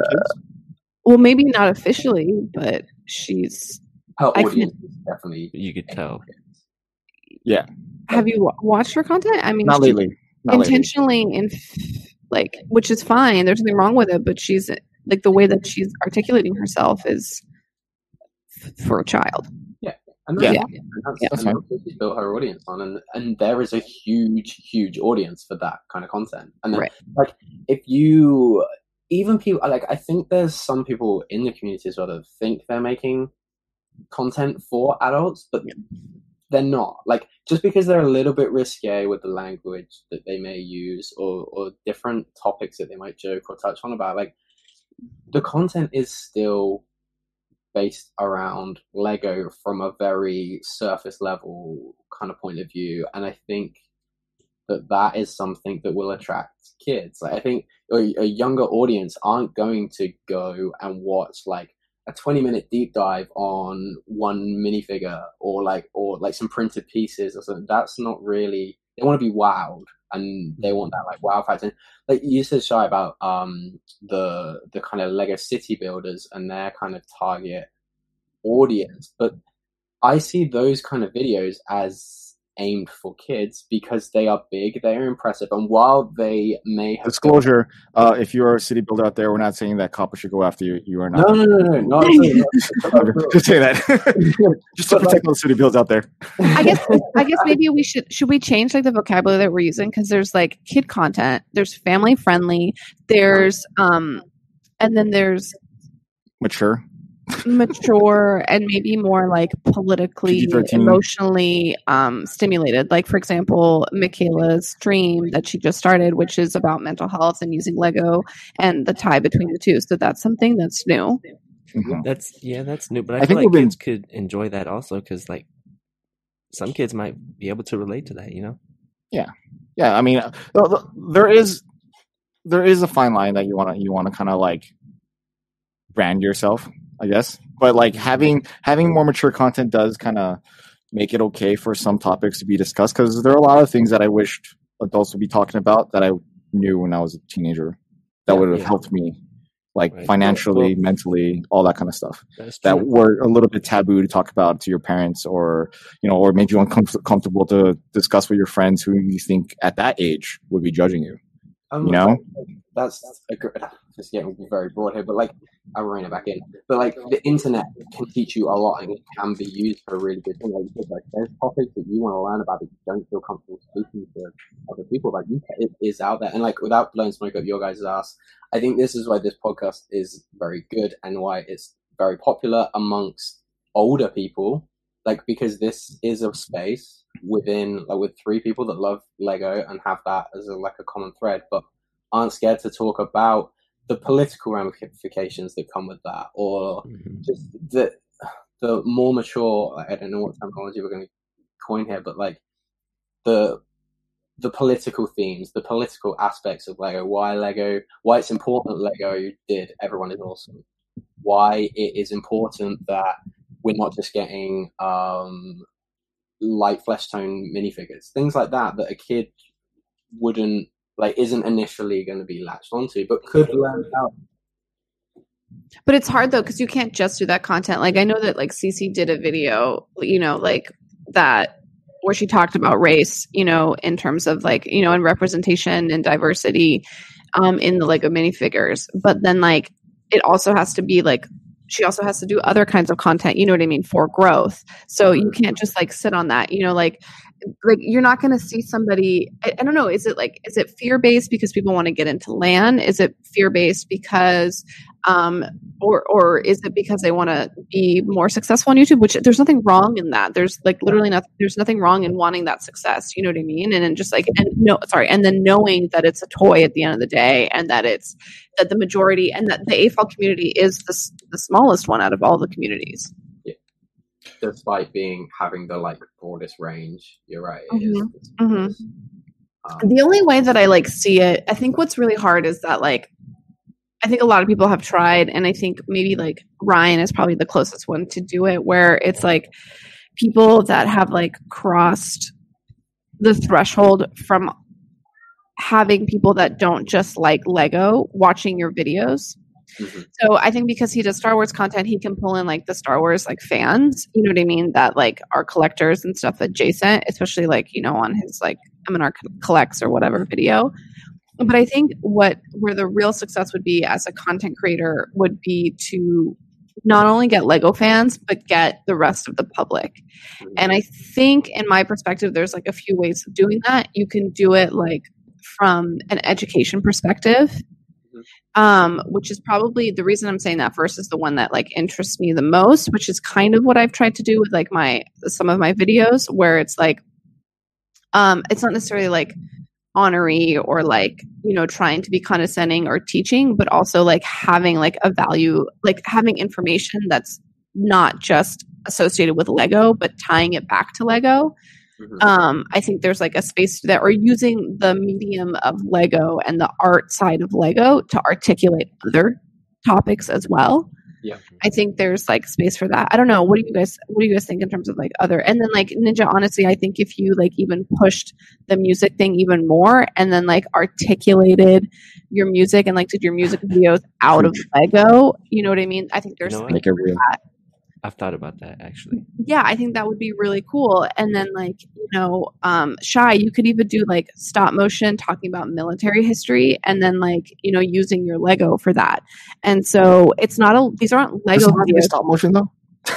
[SPEAKER 1] well, maybe not officially, but she's.
[SPEAKER 3] Her audience can, definitely.
[SPEAKER 4] You could tell.
[SPEAKER 2] Yeah.
[SPEAKER 1] Have you watched her content? I mean,
[SPEAKER 2] not lately.
[SPEAKER 1] Not intentionally in like which is fine there's nothing wrong with it but she's like the way that she's articulating herself is for a child
[SPEAKER 3] yeah and that's, yeah. And that's, yeah. and that's she's built her audience on and and there is a huge huge audience for that kind of content and then,
[SPEAKER 1] right.
[SPEAKER 3] like if you even people like i think there's some people in the community as well that think they're making content for adults but they're not. Like just because they're a little bit risque with the language that they may use or, or different topics that they might joke or touch on about like the content is still based around lego from a very surface level kind of point of view. And i think that that is something that will attract kids. Like i think a, a younger audience aren't going to go and watch like a 20 minute deep dive on one minifigure or like or like some printed pieces or something. That's not really they want to be wowed and they want that like wow factor like you said shy about um the the kind of lego city builders and their kind of target audience but i see those kind of videos as aimed for kids because they are big, they are impressive, and while they may have
[SPEAKER 2] disclosure, uh, if you're a city builder out there, we're not saying that COPPA should go after you. You are not.
[SPEAKER 3] No, no, no, no,
[SPEAKER 2] no. Just say that. Just to protect like, those city builds out there.
[SPEAKER 1] I guess. I guess maybe we should. Should we change like the vocabulary that we're using because there's like kid content, there's family friendly, there's um, and then there's
[SPEAKER 2] mature
[SPEAKER 1] mature and maybe more like politically emotionally um, stimulated. Like for example michaela's stream that she just started which is about mental health and using lego and the tie between the two. So that's something that's new.
[SPEAKER 4] Mm-hmm. that's yeah that's new. But i, I think like kids been... could enjoy that also because like some kids might be able to relate to that you know?
[SPEAKER 2] Yeah. Yeah i mean uh, there is there is a fine line that you want to you want to kind of like brand yourself I guess. But like having having more mature content does kind of make it okay for some topics to be discussed because there are a lot of things that I wished adults would be talking about that I knew when I was a teenager that yeah, would have yeah. helped me like right. financially, well, mentally, all that kind of stuff that were a little bit taboo to talk about to your parents or, you know, or made you uncomfortable to discuss with your friends who you think at that age would be judging you. Um, you know,
[SPEAKER 3] that's a good, just getting very broad here, but like I'll it back in. But like the internet can teach you a lot and it can be used for a really good thing. Like like there's topics that you want to learn about that you don't feel comfortable speaking to other people about. You it is out there, and like without blowing smoke up your guys' ass, I think this is why this podcast is very good and why it's very popular amongst older people. Like because this is a space within like with three people that love Lego and have that as a, like a common thread, but aren't scared to talk about the political ramifications that come with that, or mm-hmm. just the the more mature. I don't know what terminology we're going to coin here, but like the the political themes, the political aspects of Lego, why Lego, why it's important Lego did Everyone is Awesome, why it is important that we're not just getting um, light flesh tone minifigures, things like that, that a kid wouldn't like isn't initially going to be latched onto, but could learn how.
[SPEAKER 1] But it's hard though because you can't just do that content. Like I know that like CC did a video, you know, like that where she talked about race, you know, in terms of like, you know, and representation and diversity um, in the Lego minifigures. But then, like, it also has to be like, she also has to do other kinds of content, you know what I mean, for growth. So you can't just like sit on that, you know, like, like you're not going to see somebody I, I, don't know is it like is it fear based because people want to get into LAN is it fear based because um or or is it because they want to be more successful on youtube? Which there's nothing wrong in that. There's like literally nothing there's nothing wrong in wanting that success you know what i mean? And then just like and no sorry and then knowing that it's a toy at the end of the day and that it's that the majority and that the AFOL community is the, the smallest one out of all the communities
[SPEAKER 3] despite being having the like broadest range. You're right. Mm-hmm.
[SPEAKER 1] Mm-hmm. Um, the only way that I like see it, I think what's really hard is that like I think a lot of people have tried, and I think maybe like Ryan is probably the closest one to do it, where it's like people that have like crossed the threshold from having people that don't just like Lego watching your videos Mm-hmm. So I think because he does Star Wars content, he can pull in like the Star Wars like fans, you know what I mean? That like are collectors and stuff adjacent, especially like, you know, on his like an collects or whatever video. But I think what where the real success would be as a content creator would be to not only get Lego fans, but get the rest of the public. Mm-hmm. And I think, in my perspective, there's like a few ways of doing that. You can do it like from an education perspective um, which is probably the reason I'm saying that first is the one that like interests me the most, which is kind of what I've tried to do with like my some of my videos, where it's like, um, it's not necessarily like honorary or like you know trying to be condescending or teaching, but also like having like a value, like having information that's not just associated with Lego, but tying it back to Lego. Mm-hmm. Um, I think there's like a space that we're using the medium of Lego and the art side of Lego to articulate other topics as well.
[SPEAKER 3] Yeah.
[SPEAKER 1] I think there's like space for that. I don't know. What do you guys what do you guys think in terms of like other and then like Ninja honestly, I think if you like even pushed the music thing even more and then like articulated your music and like did your music videos out of Lego, you know what I mean? I think there's
[SPEAKER 4] you know
[SPEAKER 1] like
[SPEAKER 2] a real that.
[SPEAKER 4] I've thought about that actually.
[SPEAKER 1] Yeah, I think that would be really cool. And then like, you know, um Shai, you could even do like stop motion talking about military history and then like, you know, using your Lego for that. And so it's not a these aren't Lego
[SPEAKER 2] stop motion though?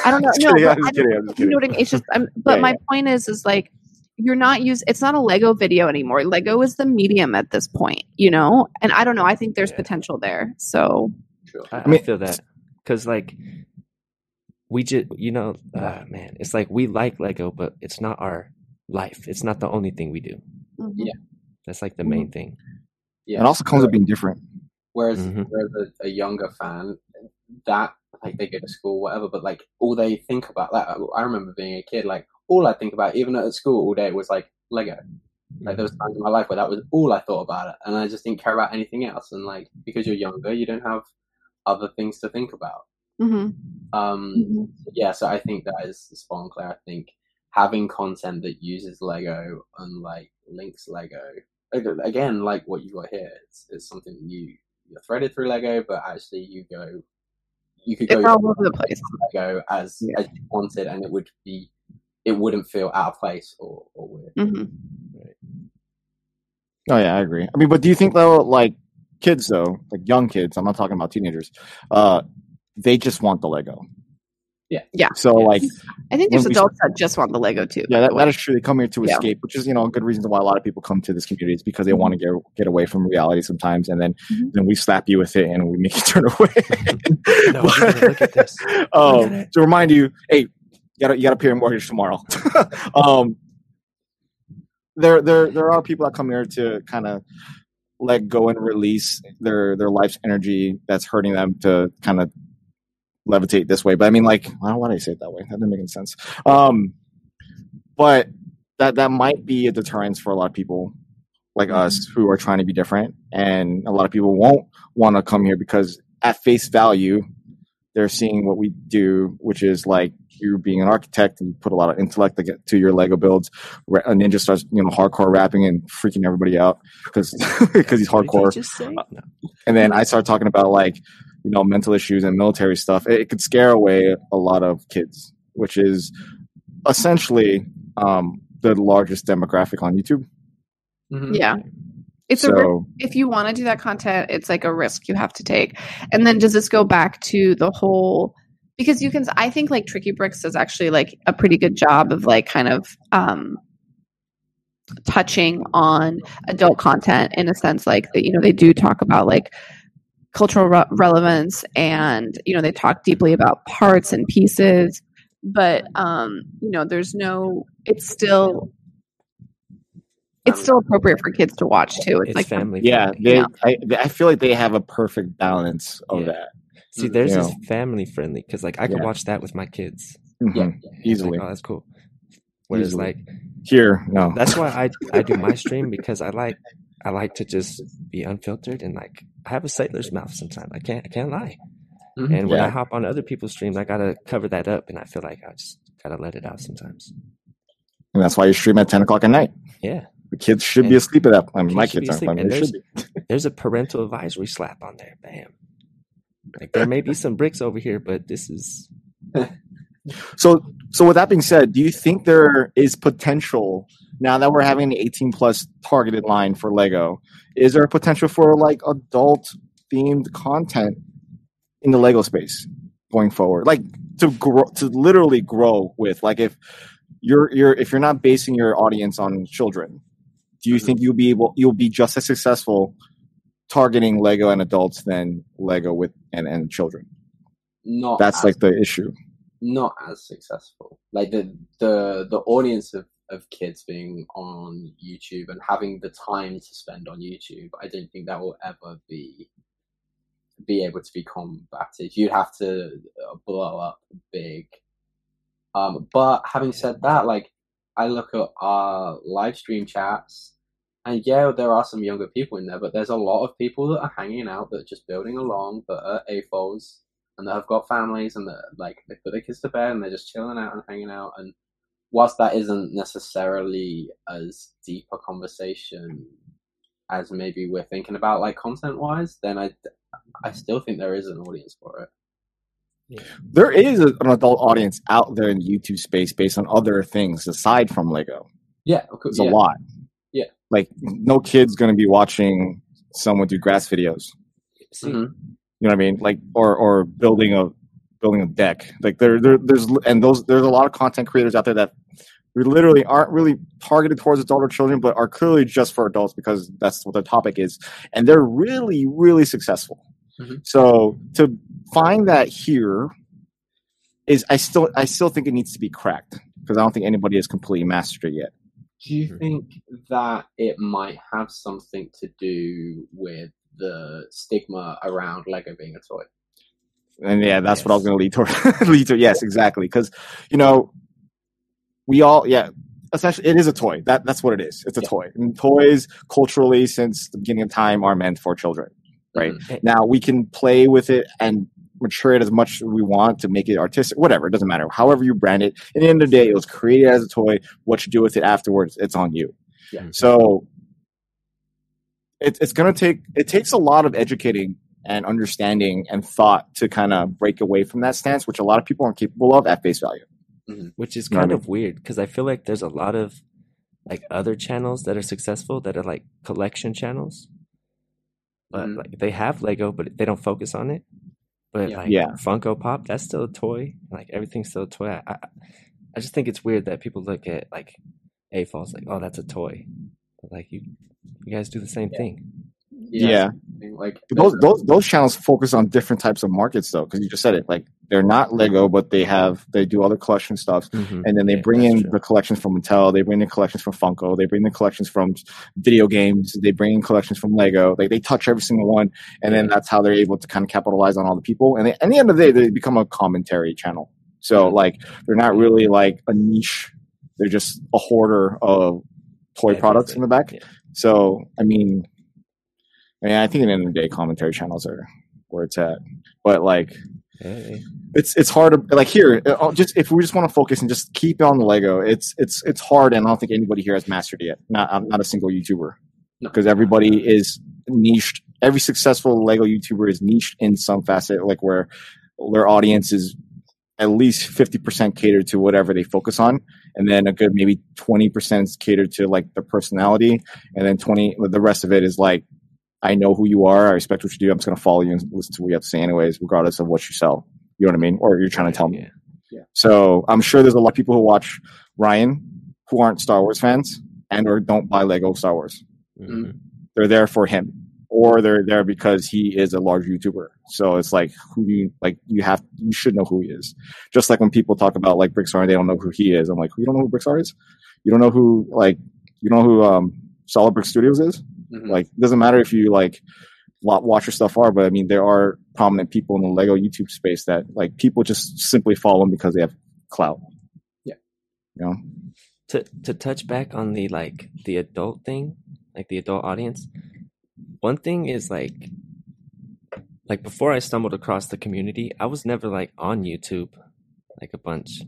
[SPEAKER 1] I don't know. no, kidding, I'm just kidding, I'm just kidding. You know what I mean? It's just I'm, but yeah, my yeah. point is is like you're not use it's not a Lego video anymore. Lego is the medium at this point, you know? And I don't know, I think there's yeah. potential there. So
[SPEAKER 4] I, I, mean, I feel that because like we just you know uh, man it's like we like lego but it's not our life. It's not the only thing we do.
[SPEAKER 3] Mm-hmm. yeah.
[SPEAKER 4] That's like the main mm-hmm. thing.
[SPEAKER 2] Yeah. It also comes with being different.
[SPEAKER 3] Whereas mm-hmm. whereas a, a, younger fan that like they go to school whatever but like all they think about like i remember being a kid like all i think about even at school all day was like lego. Like there was times in my life where that was all i thought about it and i just didn't care about anything else and like because you're younger you don't have other things to think about
[SPEAKER 1] Mm-hmm.
[SPEAKER 3] Um, mm-hmm. Yeah, so I think that is spawn Claire. I think having content that uses Lego and like links Lego again, like what you got here, it's, it's something you you're threaded through Lego, but actually you go you could go
[SPEAKER 1] all over the place
[SPEAKER 3] Lego as yeah. as you wanted, and it would be it wouldn't feel out of place or, or weird.
[SPEAKER 1] Mm-hmm.
[SPEAKER 2] Right. Oh yeah, I agree. I mean, but do you think though, like kids though, like young kids, I'm not talking about teenagers, uh, they just want the Lego.
[SPEAKER 3] Yeah.
[SPEAKER 1] Yeah.
[SPEAKER 2] So like
[SPEAKER 1] I think there's adults that just want the Lego too.
[SPEAKER 2] Yeah, that, that is true. They come here to yeah. escape, which is, you know, a good reason why a lot of people come to this community is because they mm-hmm. want to get get away from reality sometimes and then mm-hmm. then we slap you with it and we make you turn away. no, but, look at this. Um, to remind you, hey, you gotta you gotta pay your mortgage tomorrow. um there there there are people that come here to kind of let go and release their their life's energy that's hurting them to kind of levitate this way. But I mean, like, well, why did I say it that way? That didn't make any sense. Um, but that that might be a deterrence for a lot of people like mm-hmm. us who are trying to be different, and a lot of people won't want to come here because at face value, they're seeing what we do, which is like you being an architect and you put a lot of intellect to get to your Lego builds. A ninja starts, you know, hardcore rapping and freaking everybody out because because he's hardcore. And then I start talking about like you know mental issues and military stuff, it, it could scare away a lot of kids, which is essentially um, the largest demographic on YouTube.
[SPEAKER 3] Mhm.
[SPEAKER 1] Yeah. It's a risk. if you want to do that content, it's like a risk you have to take. And then does this go back to the whole because you can I think like Tricky Bricks does actually like a pretty good job of like kind of um touching on adult content in a sense like that you know they do talk about like cultural re- relevance and you know they talk deeply about parts and pieces but um you know there's no it's still it's still appropriate for kids to watch too it's,
[SPEAKER 4] It's
[SPEAKER 1] like
[SPEAKER 4] family.
[SPEAKER 2] yeah,
[SPEAKER 4] friendly.
[SPEAKER 2] they
[SPEAKER 1] Yeah.
[SPEAKER 2] I, I feel like they have a perfect balance of
[SPEAKER 4] Yeah.
[SPEAKER 2] that.
[SPEAKER 4] See,
[SPEAKER 3] there's
[SPEAKER 4] theirs
[SPEAKER 2] you
[SPEAKER 4] is
[SPEAKER 2] know.
[SPEAKER 4] family friendly because like I could
[SPEAKER 2] Yeah.
[SPEAKER 4] watch that with my kids.
[SPEAKER 2] Mhm.
[SPEAKER 3] Yeah.
[SPEAKER 2] Easily.
[SPEAKER 4] Like, oh, that's cool. Whereas
[SPEAKER 2] Easily.
[SPEAKER 4] like
[SPEAKER 2] Here, no.
[SPEAKER 4] that's why I I do my stream because I like I like to just be unfiltered and like I have a sailor's mouth sometimes. I can't I can't lie.
[SPEAKER 3] Mhm.
[SPEAKER 4] And when I hop on other people's streams, I gotta cover that up, and I feel like I just gotta let it out sometimes.
[SPEAKER 2] and that's why you stream at ten o'clock at night.
[SPEAKER 4] Yeah,
[SPEAKER 2] The kids should be asleep at that. I mean, my kids aren't.
[SPEAKER 4] asleep,
[SPEAKER 2] I mean,
[SPEAKER 4] and
[SPEAKER 2] they should be.
[SPEAKER 4] there's a parental advisory slap on there. Bam. Like there may be some bricks over here, but this is
[SPEAKER 2] So, so with that being said, do you think there is potential now that we're having the 18 plus targeted line for Lego? Is there a potential for like adult themed content in the Lego space going forward? Like to grow, to literally grow with, like if you're you're if you're not basing your audience on children, do you
[SPEAKER 3] Mhm.
[SPEAKER 2] think you'll be able you'll be just as successful targeting Lego and adults than Lego with and and children?
[SPEAKER 3] Not
[SPEAKER 2] That's
[SPEAKER 3] as,
[SPEAKER 2] like the issue.
[SPEAKER 3] not as successful. Like the the the audience of of kids being on YouTube and having the time to spend on YouTube, I don't think that will ever be be able to be combated. You'd have to uh, blow up big. Um, but having said that, like I look at our live stream chats, and yeah, there are some younger people in there, but there's a lot of people that are hanging out that are just building along that are AFOLs and that have got families and that like they put their kids to bed and they're just chilling out and hanging out. And whilst that isn't necessarily as deep a conversation as maybe we're thinking about, like content wise, then I I still think there is an audience for it.
[SPEAKER 2] there is an adult audience out there in the YouTube space based on other things aside from Lego.
[SPEAKER 3] Yeah, of course.
[SPEAKER 2] It's
[SPEAKER 3] Yeah.
[SPEAKER 2] a lot.
[SPEAKER 3] Yeah.
[SPEAKER 2] Like no kid's gonna be watching someone do grass videos.
[SPEAKER 4] see
[SPEAKER 3] Mhm.
[SPEAKER 2] You know what I mean? Like or or building a building a deck. Like there, there there's and those there's a lot of content creators out there that we literally aren't really targeted towards adult or children, but are clearly just for adults because that's what their topic is, and they're really really successful.
[SPEAKER 3] Mhm.
[SPEAKER 2] So to find that here is I still I still think it needs to be cracked because I don't think anybody has completely mastered it yet.
[SPEAKER 3] Do you think that it might have something to do with the stigma around Lego being a toy?
[SPEAKER 2] And yeah, that's what I was going to lead toward. lead to yes, exactly. Because you know, we all yeah, essentially it is a toy. That that's what it is. It's a
[SPEAKER 3] Yeah.
[SPEAKER 2] toy. And toys culturally since the beginning of time are meant for children. Right
[SPEAKER 3] Mhm.
[SPEAKER 2] now, we can play with it and mature it as much as we want to make it artistic. Whatever, it doesn't matter. However you brand it. At the end of the day, it was created as a toy. What you do with it afterwards, it's on you.
[SPEAKER 3] Yeah.
[SPEAKER 2] So it, it's going to take it takes a lot of educating and understanding and thought to kind of break away from that stance, which a lot of people aren't capable of at face value.
[SPEAKER 4] which is
[SPEAKER 2] You know what I
[SPEAKER 4] kind
[SPEAKER 2] mean?
[SPEAKER 4] of weird because I feel like there's a lot of like other channels that are successful that are like collection channels, but
[SPEAKER 3] Mhm.
[SPEAKER 4] like they have Lego, but they don't focus on it. But
[SPEAKER 3] Yeah.
[SPEAKER 4] like
[SPEAKER 2] Yeah.
[SPEAKER 4] Funko Pop, that's still a toy. Like everything's still a toy. I, I, I just think it's weird that people look at like AFOLs like, oh, that's a toy. But like you, you guys do the same thing.
[SPEAKER 2] Yeah.
[SPEAKER 3] Like
[SPEAKER 2] those those those channels focus on different types of markets though, because you just said it. Like they're not Lego, but they have they do other collection stuff, mm-hmm. and then they
[SPEAKER 4] Yeah,
[SPEAKER 2] bring in
[SPEAKER 4] true.
[SPEAKER 2] the collections from Mattel, they bring in collections from Funko, they bring in collections from video games, they bring in collections from Lego. Like they touch every single one, and then that's how they're able to kind of capitalize on all the people. And they, at the end of the day, they become a commentary channel. So like they're not really like a niche; they're just a hoarder of toy products in the back.
[SPEAKER 4] Yeah.
[SPEAKER 2] So I mean, I mean, I think at the end of the day, commentary channels are where it's at. But like,
[SPEAKER 4] Hey.
[SPEAKER 2] it's it's hard to like here. uh, Just if we just want to focus and just keep on the Lego, it's it's it's hard, and I don't think anybody here has mastered it yet. Not I'm not a single YouTuber
[SPEAKER 3] No.
[SPEAKER 2] because everybody is niched. Every successful Lego YouTuber is niched in some facet, like where their audience is at least 50% catered to whatever they focus on and then a good maybe 20% is catered to like the personality and then 20 the rest of it is like i know who you are i respect what you do i'm just going to follow you and listen to what you have to say anyways regardless of what you sell you know what i mean or you're trying to tell me
[SPEAKER 4] Yeah.
[SPEAKER 3] Yeah.
[SPEAKER 2] so i'm sure there's a lot of people who watch ryan who aren't star wars fans and or don't buy lego star wars
[SPEAKER 4] Mhm.
[SPEAKER 2] they're there for him or they're there because he is a large YouTuber. So it's like who do you like you have you should know who he is. Just like when people talk about like Brickstar and they don't know who he is. I'm like, you don't know who Brickstar is? You don't know who like you know who um Solid Brick Studios is?
[SPEAKER 3] Mhm.
[SPEAKER 2] Like it doesn't matter if you like watch your stuff are, but I mean there are prominent people in the Lego YouTube space that like people just simply follow them because they have clout.
[SPEAKER 3] Yeah.
[SPEAKER 2] You know?
[SPEAKER 4] to to touch back on the like the adult thing, like the adult audience. One thing is like like before I stumbled across the community, I was never like on YouTube like a bunch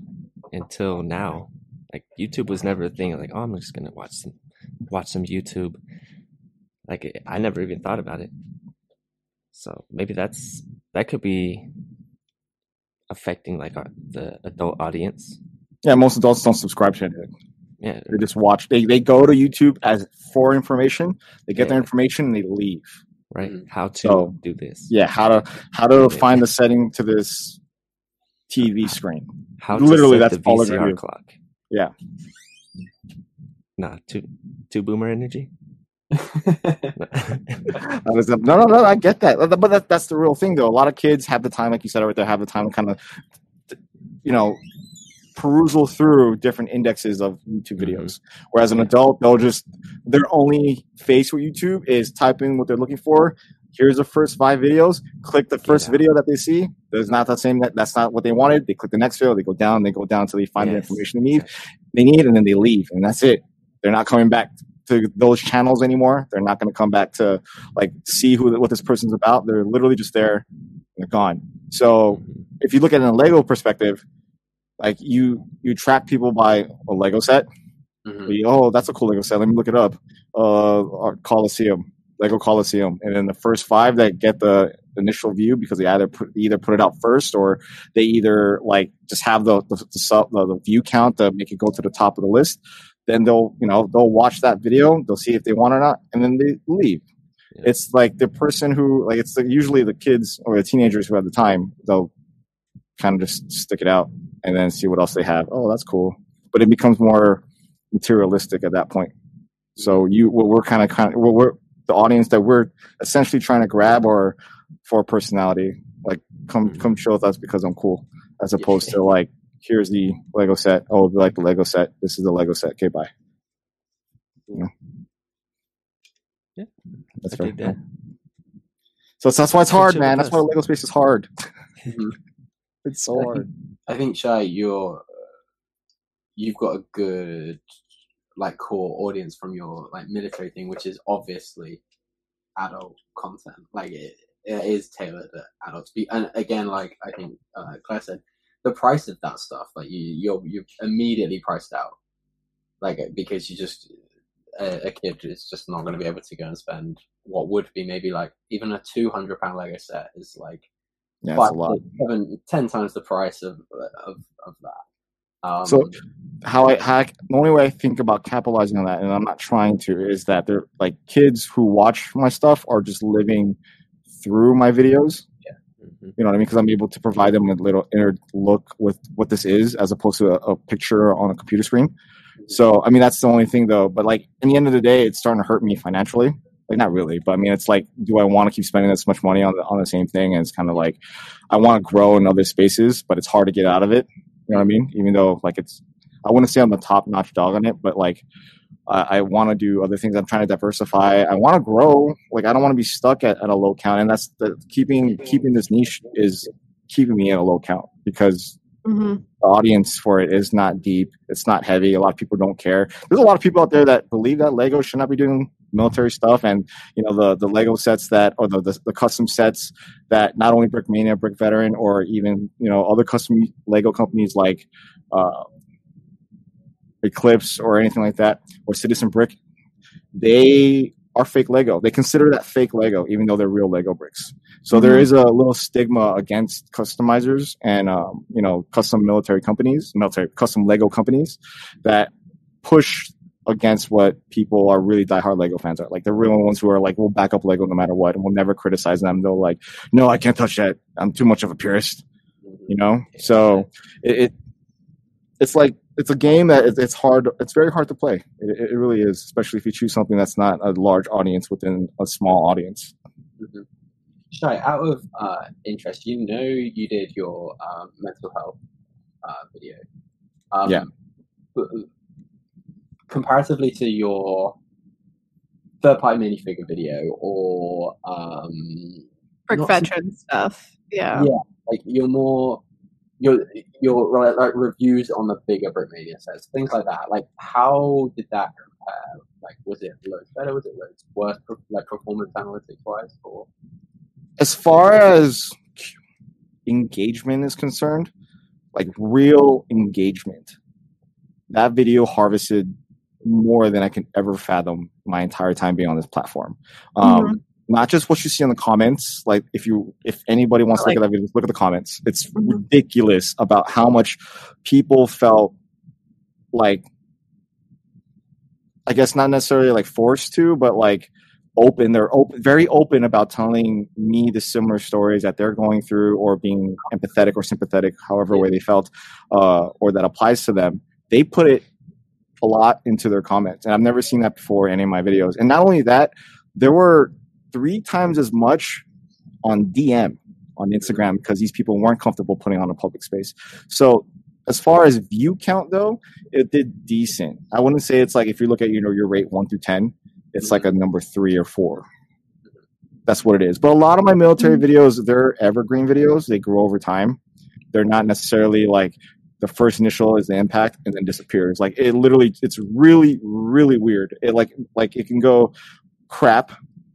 [SPEAKER 4] until now. Like YouTube was never a thing. Like, oh, I'm just gonna watch some watch some YouTube. Like I never even thought about it. So maybe that's that could be affecting like our, the adult audience.
[SPEAKER 2] Yeah, most adults don't subscribe to it.
[SPEAKER 4] Yeah,
[SPEAKER 2] They just watch. They they go to YouTube as for information. They get their information and they leave.
[SPEAKER 4] right.
[SPEAKER 3] Mhm.
[SPEAKER 4] How to
[SPEAKER 2] So,
[SPEAKER 4] do this?
[SPEAKER 2] Yeah, how to how to find the setting to this TV screen.
[SPEAKER 4] How
[SPEAKER 2] Literally,
[SPEAKER 4] set
[SPEAKER 2] that's
[SPEAKER 4] the
[SPEAKER 2] all they're
[SPEAKER 4] VCR
[SPEAKER 2] do.
[SPEAKER 4] clock.
[SPEAKER 2] Yeah.
[SPEAKER 4] Nah, two two boomer energy.
[SPEAKER 2] That was no, no, no. I get that, but that, that's the real thing, though. A lot of kids have the time, like you said right there, have the time to kind of, you know, perusal through different indexes of YouTube
[SPEAKER 4] Mhm.
[SPEAKER 2] videos. Whereas an adult, they'll just their only face with YouTube is typing what they're looking for. Here's the first five videos. Click the first
[SPEAKER 4] Yeah.
[SPEAKER 2] video that they see. There's not the same that that's not what they wanted. They click the next video. They go down. They go down until they find the information they need. They need, and then they leave, and that's it. They're not coming back to those channels anymore. They're not going to come back to like see who what this person's about. They're literally just there. And they're gone. So
[SPEAKER 4] Mhm.
[SPEAKER 2] if you look at it in a Lego perspective, like you you track people by a Lego set.
[SPEAKER 3] Mhm.
[SPEAKER 2] You- oh, that's a cool Lego set. Let me look it up. Uh, Coliseum, Lego Coliseum, and then the first five that get the initial view because they either put either put it out first or they either like just have the the, the, sub, the, the view count to make it go to the top of the list. Then they'll you know they'll watch that video. They'll see if they want or not, and then they leave.
[SPEAKER 4] Yeah.
[SPEAKER 2] It's like the person who like it's the, usually the kids or the teenagers who have the time. They'll kind of just stick it out and then see what else they have. Oh, that's cool. But it becomes more materialistic at that point. So you, what we're kind of, kind of, what we're the audience that we're essentially trying to grab or for personality, like come mm-hmm. come show with us because I'm cool, as opposed to like here's the Lego set. Oh, we like the Lego set. This is the Lego set. Okay, bye. You know?
[SPEAKER 4] Yeah,
[SPEAKER 2] that's
[SPEAKER 4] I
[SPEAKER 2] right.
[SPEAKER 4] dig that.
[SPEAKER 2] So that's why it's hard,
[SPEAKER 4] chill
[SPEAKER 2] man. That's why. Lego space is hard. It's so hard.
[SPEAKER 3] I think Shai, you're you've got a good like core audience from your like military thing, which is obviously adult content. Like it, it is tailored at adults. And again, like I think uh, Claire said, the price of that stuff, like you, you're you're immediately priced out, like because you just a, a kid is just not going to be able to go and spend what would be maybe like even a two hundred pound Lego set is like
[SPEAKER 2] Yeah,
[SPEAKER 3] five,
[SPEAKER 2] it's a lot.
[SPEAKER 3] seven, ten times the price of of of that. Um,
[SPEAKER 2] So how I how I, the only way I think about capitalizing on that, and I'm not trying to, is that they're like kids who watch my stuff are just living through my videos.
[SPEAKER 4] Mhm.
[SPEAKER 2] You know what I mean? Because I'm able to provide them a little inner look with what this is, as opposed to a, a picture on a computer screen. So I mean, that's the only thing though. But like in the end of the day, it's starting to hurt me financially. Like not really, but I mean, it's like, do I want to keep spending this much money on the on the same thing? And it's kind of like, I want to grow in other spaces, but it's hard to get out of it. You know what I mean? Even though like it's, I wouldn't say I'm a top notch dog on it, but like, I, I want to do other things. I'm trying to diversify. I want to grow. Like I don't want to be stuck at, at a low count, and that's the keeping keeping this niche is keeping me at a low count because
[SPEAKER 1] hmm
[SPEAKER 2] the audience for it is not deep. It's not heavy. A lot of people don't care. There's a lot of people out there that believe that Lego should not be doing military stuff, and you know the the Lego sets that or the the, the custom sets that not only Brickmania, Brick Veteran, or even you know other custom Lego companies like uh, Eclipse or anything like that, or Citizen Brick, they are fake Lego. They consider that fake Lego, even though they're real Lego bricks. So mm-hmm. there is a little stigma against customizers and um, you know custom military companies, military custom Lego companies that push against what people are really diehard Lego fans are. Like the real ones who are like, we'll back up Lego no matter what, and we'll never criticize them. They'll like, no, I can't touch that. I'm too much of a purist. You know, so it, it it's like it's a game that it's hard. It's very hard to play. It, it, really is, especially if you choose something that's not a large audience within a small audience.
[SPEAKER 3] Mm-hmm. Shai, out of uh, interest, you know you did your um, mental health uh, video.
[SPEAKER 2] Um, yeah.
[SPEAKER 3] Comparatively to your third-party minifigure video or um,
[SPEAKER 1] veteran stuff, yeah,
[SPEAKER 3] yeah, like you're more your your like reviews on the bigger Brickmania sets, things like that. Like, how did that compare? Like, was it loads better? Was it loads worse? Like performance analytics wise, or
[SPEAKER 2] as far as engagement is concerned, like real engagement, that video harvested more than I can ever fathom my entire time being on this platform. Um, mm-hmm not just what you see in the comments. Like if you if anybody wants like, to look at that video, look at the comments. It's mm-hmm. ridiculous about how much people felt like I guess not necessarily like forced to, but like open. They're open, very open about telling me the similar stories that they're going through, or being empathetic or sympathetic, however way they felt, uh, or that applies to them. They put it a lot into their comments, and I've never seen that before in any of my videos. And not only that, there were three times as much on DM on Instagram because these people weren't comfortable putting on a public space. So as far as view count though, it did decent. I wouldn't say it's like if you look at you know your rate one through ten, it's like a number three or four. That's what it is. But a lot of my military mm-hmm. videos, they're evergreen videos. They grow over time. They're not necessarily like the first initial is the impact and then disappears. Like it literally, it's really, really weird. It like like it can go crap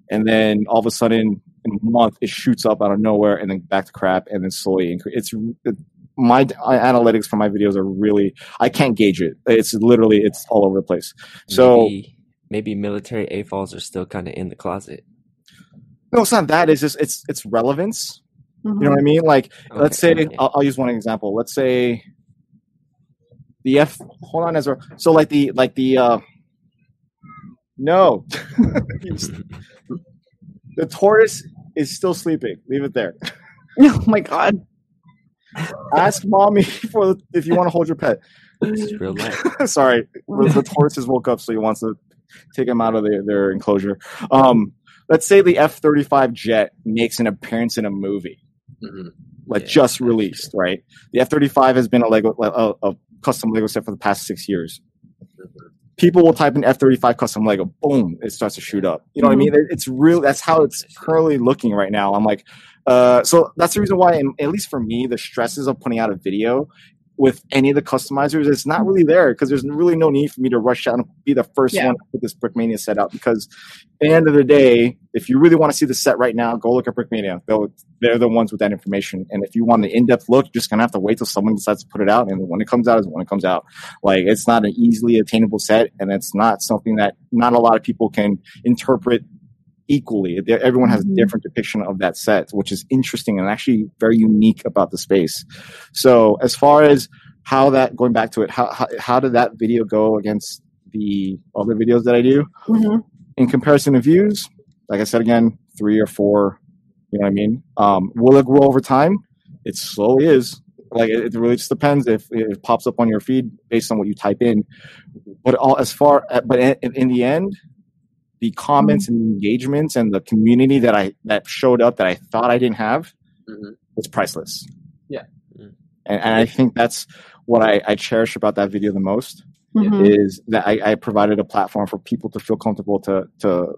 [SPEAKER 2] and then all of a sudden in a month it shoots up out of nowhere and then back to crap and then slowly increase. It's it, my analytics for my videos are really I can't gauge it. It's literally it's all over the place. So
[SPEAKER 4] maybe, maybe military AFOLs are still kind of in the closet.
[SPEAKER 2] No, it's not that. It's just it's it's relevance. Mm-hmm. You know what I mean? Like okay, let's say okay. I'll, I'll, use one example. Let's say the F. Hold on, Ezra. So like the like the uh no. the tortoise is still sleeping. Leave it there.
[SPEAKER 1] Oh my god.
[SPEAKER 2] Ask mommy for if you want to hold your pet.
[SPEAKER 4] real life.
[SPEAKER 2] Sorry, the, tortoise has woke up, so he wants to take him out of their, their enclosure. Um, let's say the F thirty five jet makes an appearance in a movie, mm-hmm. like yeah, just released, right? The F thirty five has been a Lego a, a, custom Lego set for the past six years. Mm-hmm people will type in F35 custom Lego, boom, it starts to shoot up. You know mm-hmm. what I mm-hmm. mean? It's real. That's how it's currently looking right now. I'm like, uh, so that's the reason why, at least for me, the stresses of putting out a video with any of the customizers, it's not really there because there's really no need for me to rush out and be the first yeah. one to put this Brickmania set out. Because at the end of the day, if you really want to see the set right now, go look at Brickmania. They'll, they're the ones with that information. And if you want an in-depth look, you're just gonna have to wait till someone decides to put it out. And when it comes out is when it comes out. Like it's not an easily attainable set, and it's not something that not a lot of people can interpret equally. Everyone has a mm-hmm. different depiction of that set, which is interesting and actually very unique about the space. So as far as how that going back to it, how how, how did that video go against the other videos that I do? Mm-hmm. In comparison to views, like I said again, three or four. You know what I mean? Um, will it grow over time? It slowly is. Like it, it really just depends if it pops up on your feed based on what you type in. But all as far, but in, in the end, the comments mm-hmm. and engagements and the community that I that showed up that I thought I didn't have mm-hmm. was priceless.
[SPEAKER 3] Yeah,
[SPEAKER 2] mm-hmm. and, and, I think that's what I, I, cherish about that video the most mm-hmm. is that I, I, provided a platform for people to feel comfortable to to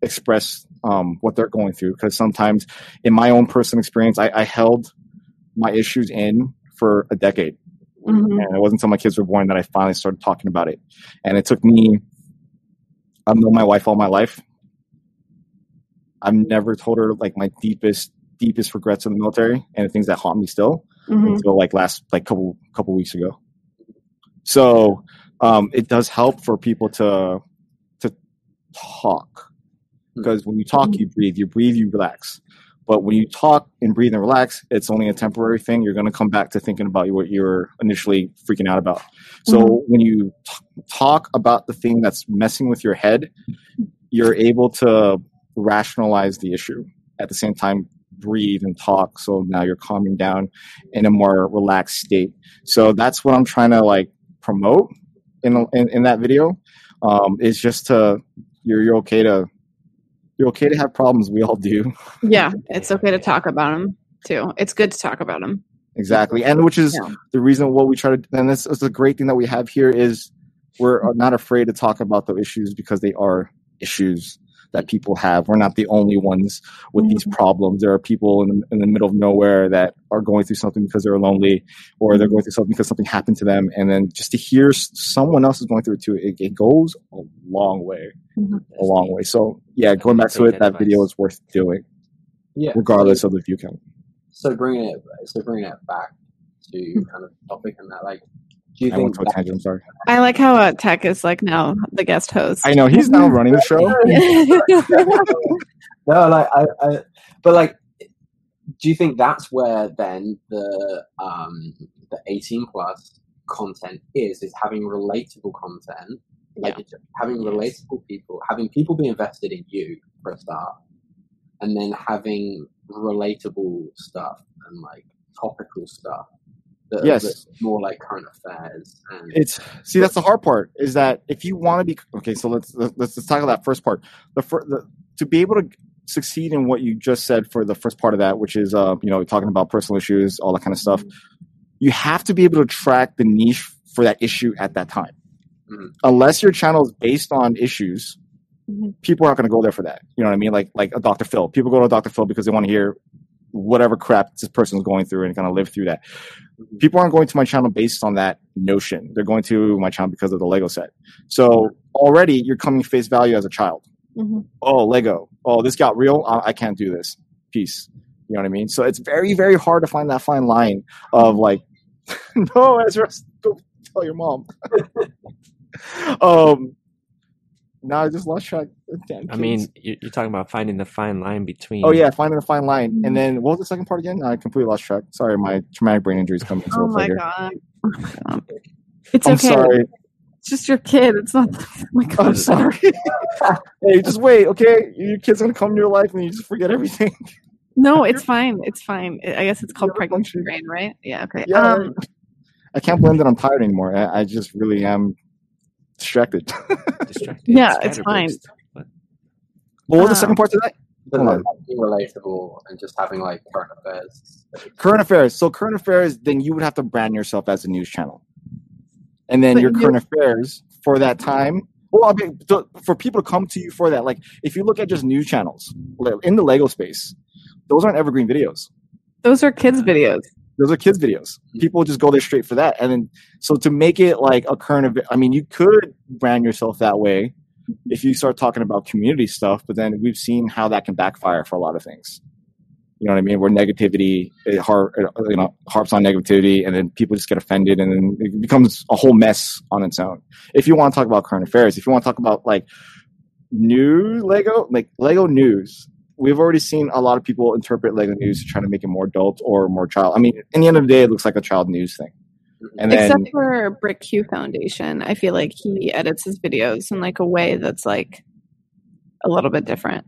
[SPEAKER 2] express um, what they're going through. Because sometimes, in my own personal experience, I, I held my issues in for a decade. Mm-hmm. And it wasn't until my kids were born that I finally started talking about it. And it took me I've known my wife all my life. I've never told her like my deepest, deepest regrets in the military and the things that haunt me still mm-hmm. until like last like couple couple weeks ago. So um, it does help for people to to talk because when you talk, you breathe. You breathe, you relax. But when you talk and breathe and relax, it's only a temporary thing. You're going to come back to thinking about what you were initially freaking out about. So mm-hmm. when you t- talk about the thing that's messing with your head, you're able to rationalize the issue at the same time breathe and talk so now you're calming down in a more relaxed state so that's what i'm trying to like promote in in, in that video um, is just to you're you're okay to you're okay to have problems. We all do.
[SPEAKER 1] Yeah, it's okay to talk about them too. It's good to talk about them.
[SPEAKER 2] Exactly, and which is yeah. the reason what we try to. And this is the great thing that we have here is we're not afraid to talk about the issues because they are issues that people have. We're not the only ones with mm-hmm. these problems. There are people in the, in the middle of nowhere that are going through something because they're lonely or they're mm-hmm. going through something because something happened to them. And then just to hear someone else is going through it too, it, it goes a long way, mm-hmm. a long way. So yeah, going back to it, that video is worth doing. Yeah. Regardless of the view count.
[SPEAKER 3] So bringing it, so bringing it back to mm-hmm. kind of topic and that, like,
[SPEAKER 2] do you I think? Went tangent, I'm sorry.
[SPEAKER 1] I like how uh, Tech is like now the guest host.
[SPEAKER 2] I know he's now running the show.
[SPEAKER 3] no, like I, I, but like, do you think that's where then the um the 18 plus content is? Is having relatable content, like yeah. having relatable people, having people be invested in you for a start, and then having relatable stuff and like topical stuff the,
[SPEAKER 2] yes,
[SPEAKER 3] more like current affairs. And
[SPEAKER 2] it's see that's the hard part is that if you want to be okay, so let's let's, let's tackle that first part. The, fir- the to be able to succeed in what you just said for the first part of that, which is uh you know talking about personal issues, all that kind of stuff. Mm-hmm. You have to be able to track the niche for that issue at that time. Mm-hmm. Unless your channel is based on issues, mm-hmm. people aren't going to go there for that. You know what I mean? Like like a Dr. Phil. People go to Dr. Phil because they want to hear whatever crap this person is going through and kind of live through that. People aren't going to my channel based on that notion. They're going to my channel because of the Lego set. So already you're coming face value as a child. Mm-hmm. Oh, Lego. Oh, this got real. I, I can't do this. Peace. You know what I mean? So it's very, very hard to find that fine line of like, no, Ezra, go tell your mom. um, no, I just lost track.
[SPEAKER 4] Damn I mean, you're, talking about finding the fine line between.
[SPEAKER 2] Oh yeah, finding the fine line, and mm-hmm. then what was the second part again? I completely lost track. Sorry, my traumatic brain injury is coming.
[SPEAKER 1] Oh my god. It's I'm okay. Sorry. It's just your kid. It's not. Oh my god.
[SPEAKER 2] I'm sorry. hey, just wait. Okay, your kid's gonna come to your life, and you just forget everything.
[SPEAKER 1] No, it's fine. It's fine. I guess it's called pregnancy brain, right? Yeah. Okay.
[SPEAKER 2] Yeah. Um, I can't blame that I'm tired anymore. I, I just really am distracted.
[SPEAKER 1] distracted. yeah, it's fine.
[SPEAKER 2] What was the uh, second part to that?
[SPEAKER 3] being relatable and just having like current affairs.
[SPEAKER 2] Current affairs. So current affairs, then you would have to brand yourself as a news channel, and then but your current affairs for that time. Well, I mean, for people to come to you for that, like if you look at just news channels in the Lego space, those aren't evergreen videos.
[SPEAKER 1] Those are kids' videos
[SPEAKER 2] those are kids videos. People just go there straight for that. And then so to make it like a current event i mean you could brand yourself that way if you start talking about community stuff but then we've seen how that can backfire for a lot of things. You know what i mean? Where negativity it har- you know harps on negativity and then people just get offended and then it becomes a whole mess on its own. If you want to talk about current affairs if you want to talk about like new lego like lego news we've already seen a lot of people interpret Lego News to try to make it more adult or more child. I mean, in the end of the day, it looks like a child news thing.
[SPEAKER 1] And then, Except for Brick Q Foundation, I feel like he edits his videos in like a way that's like a little bit different.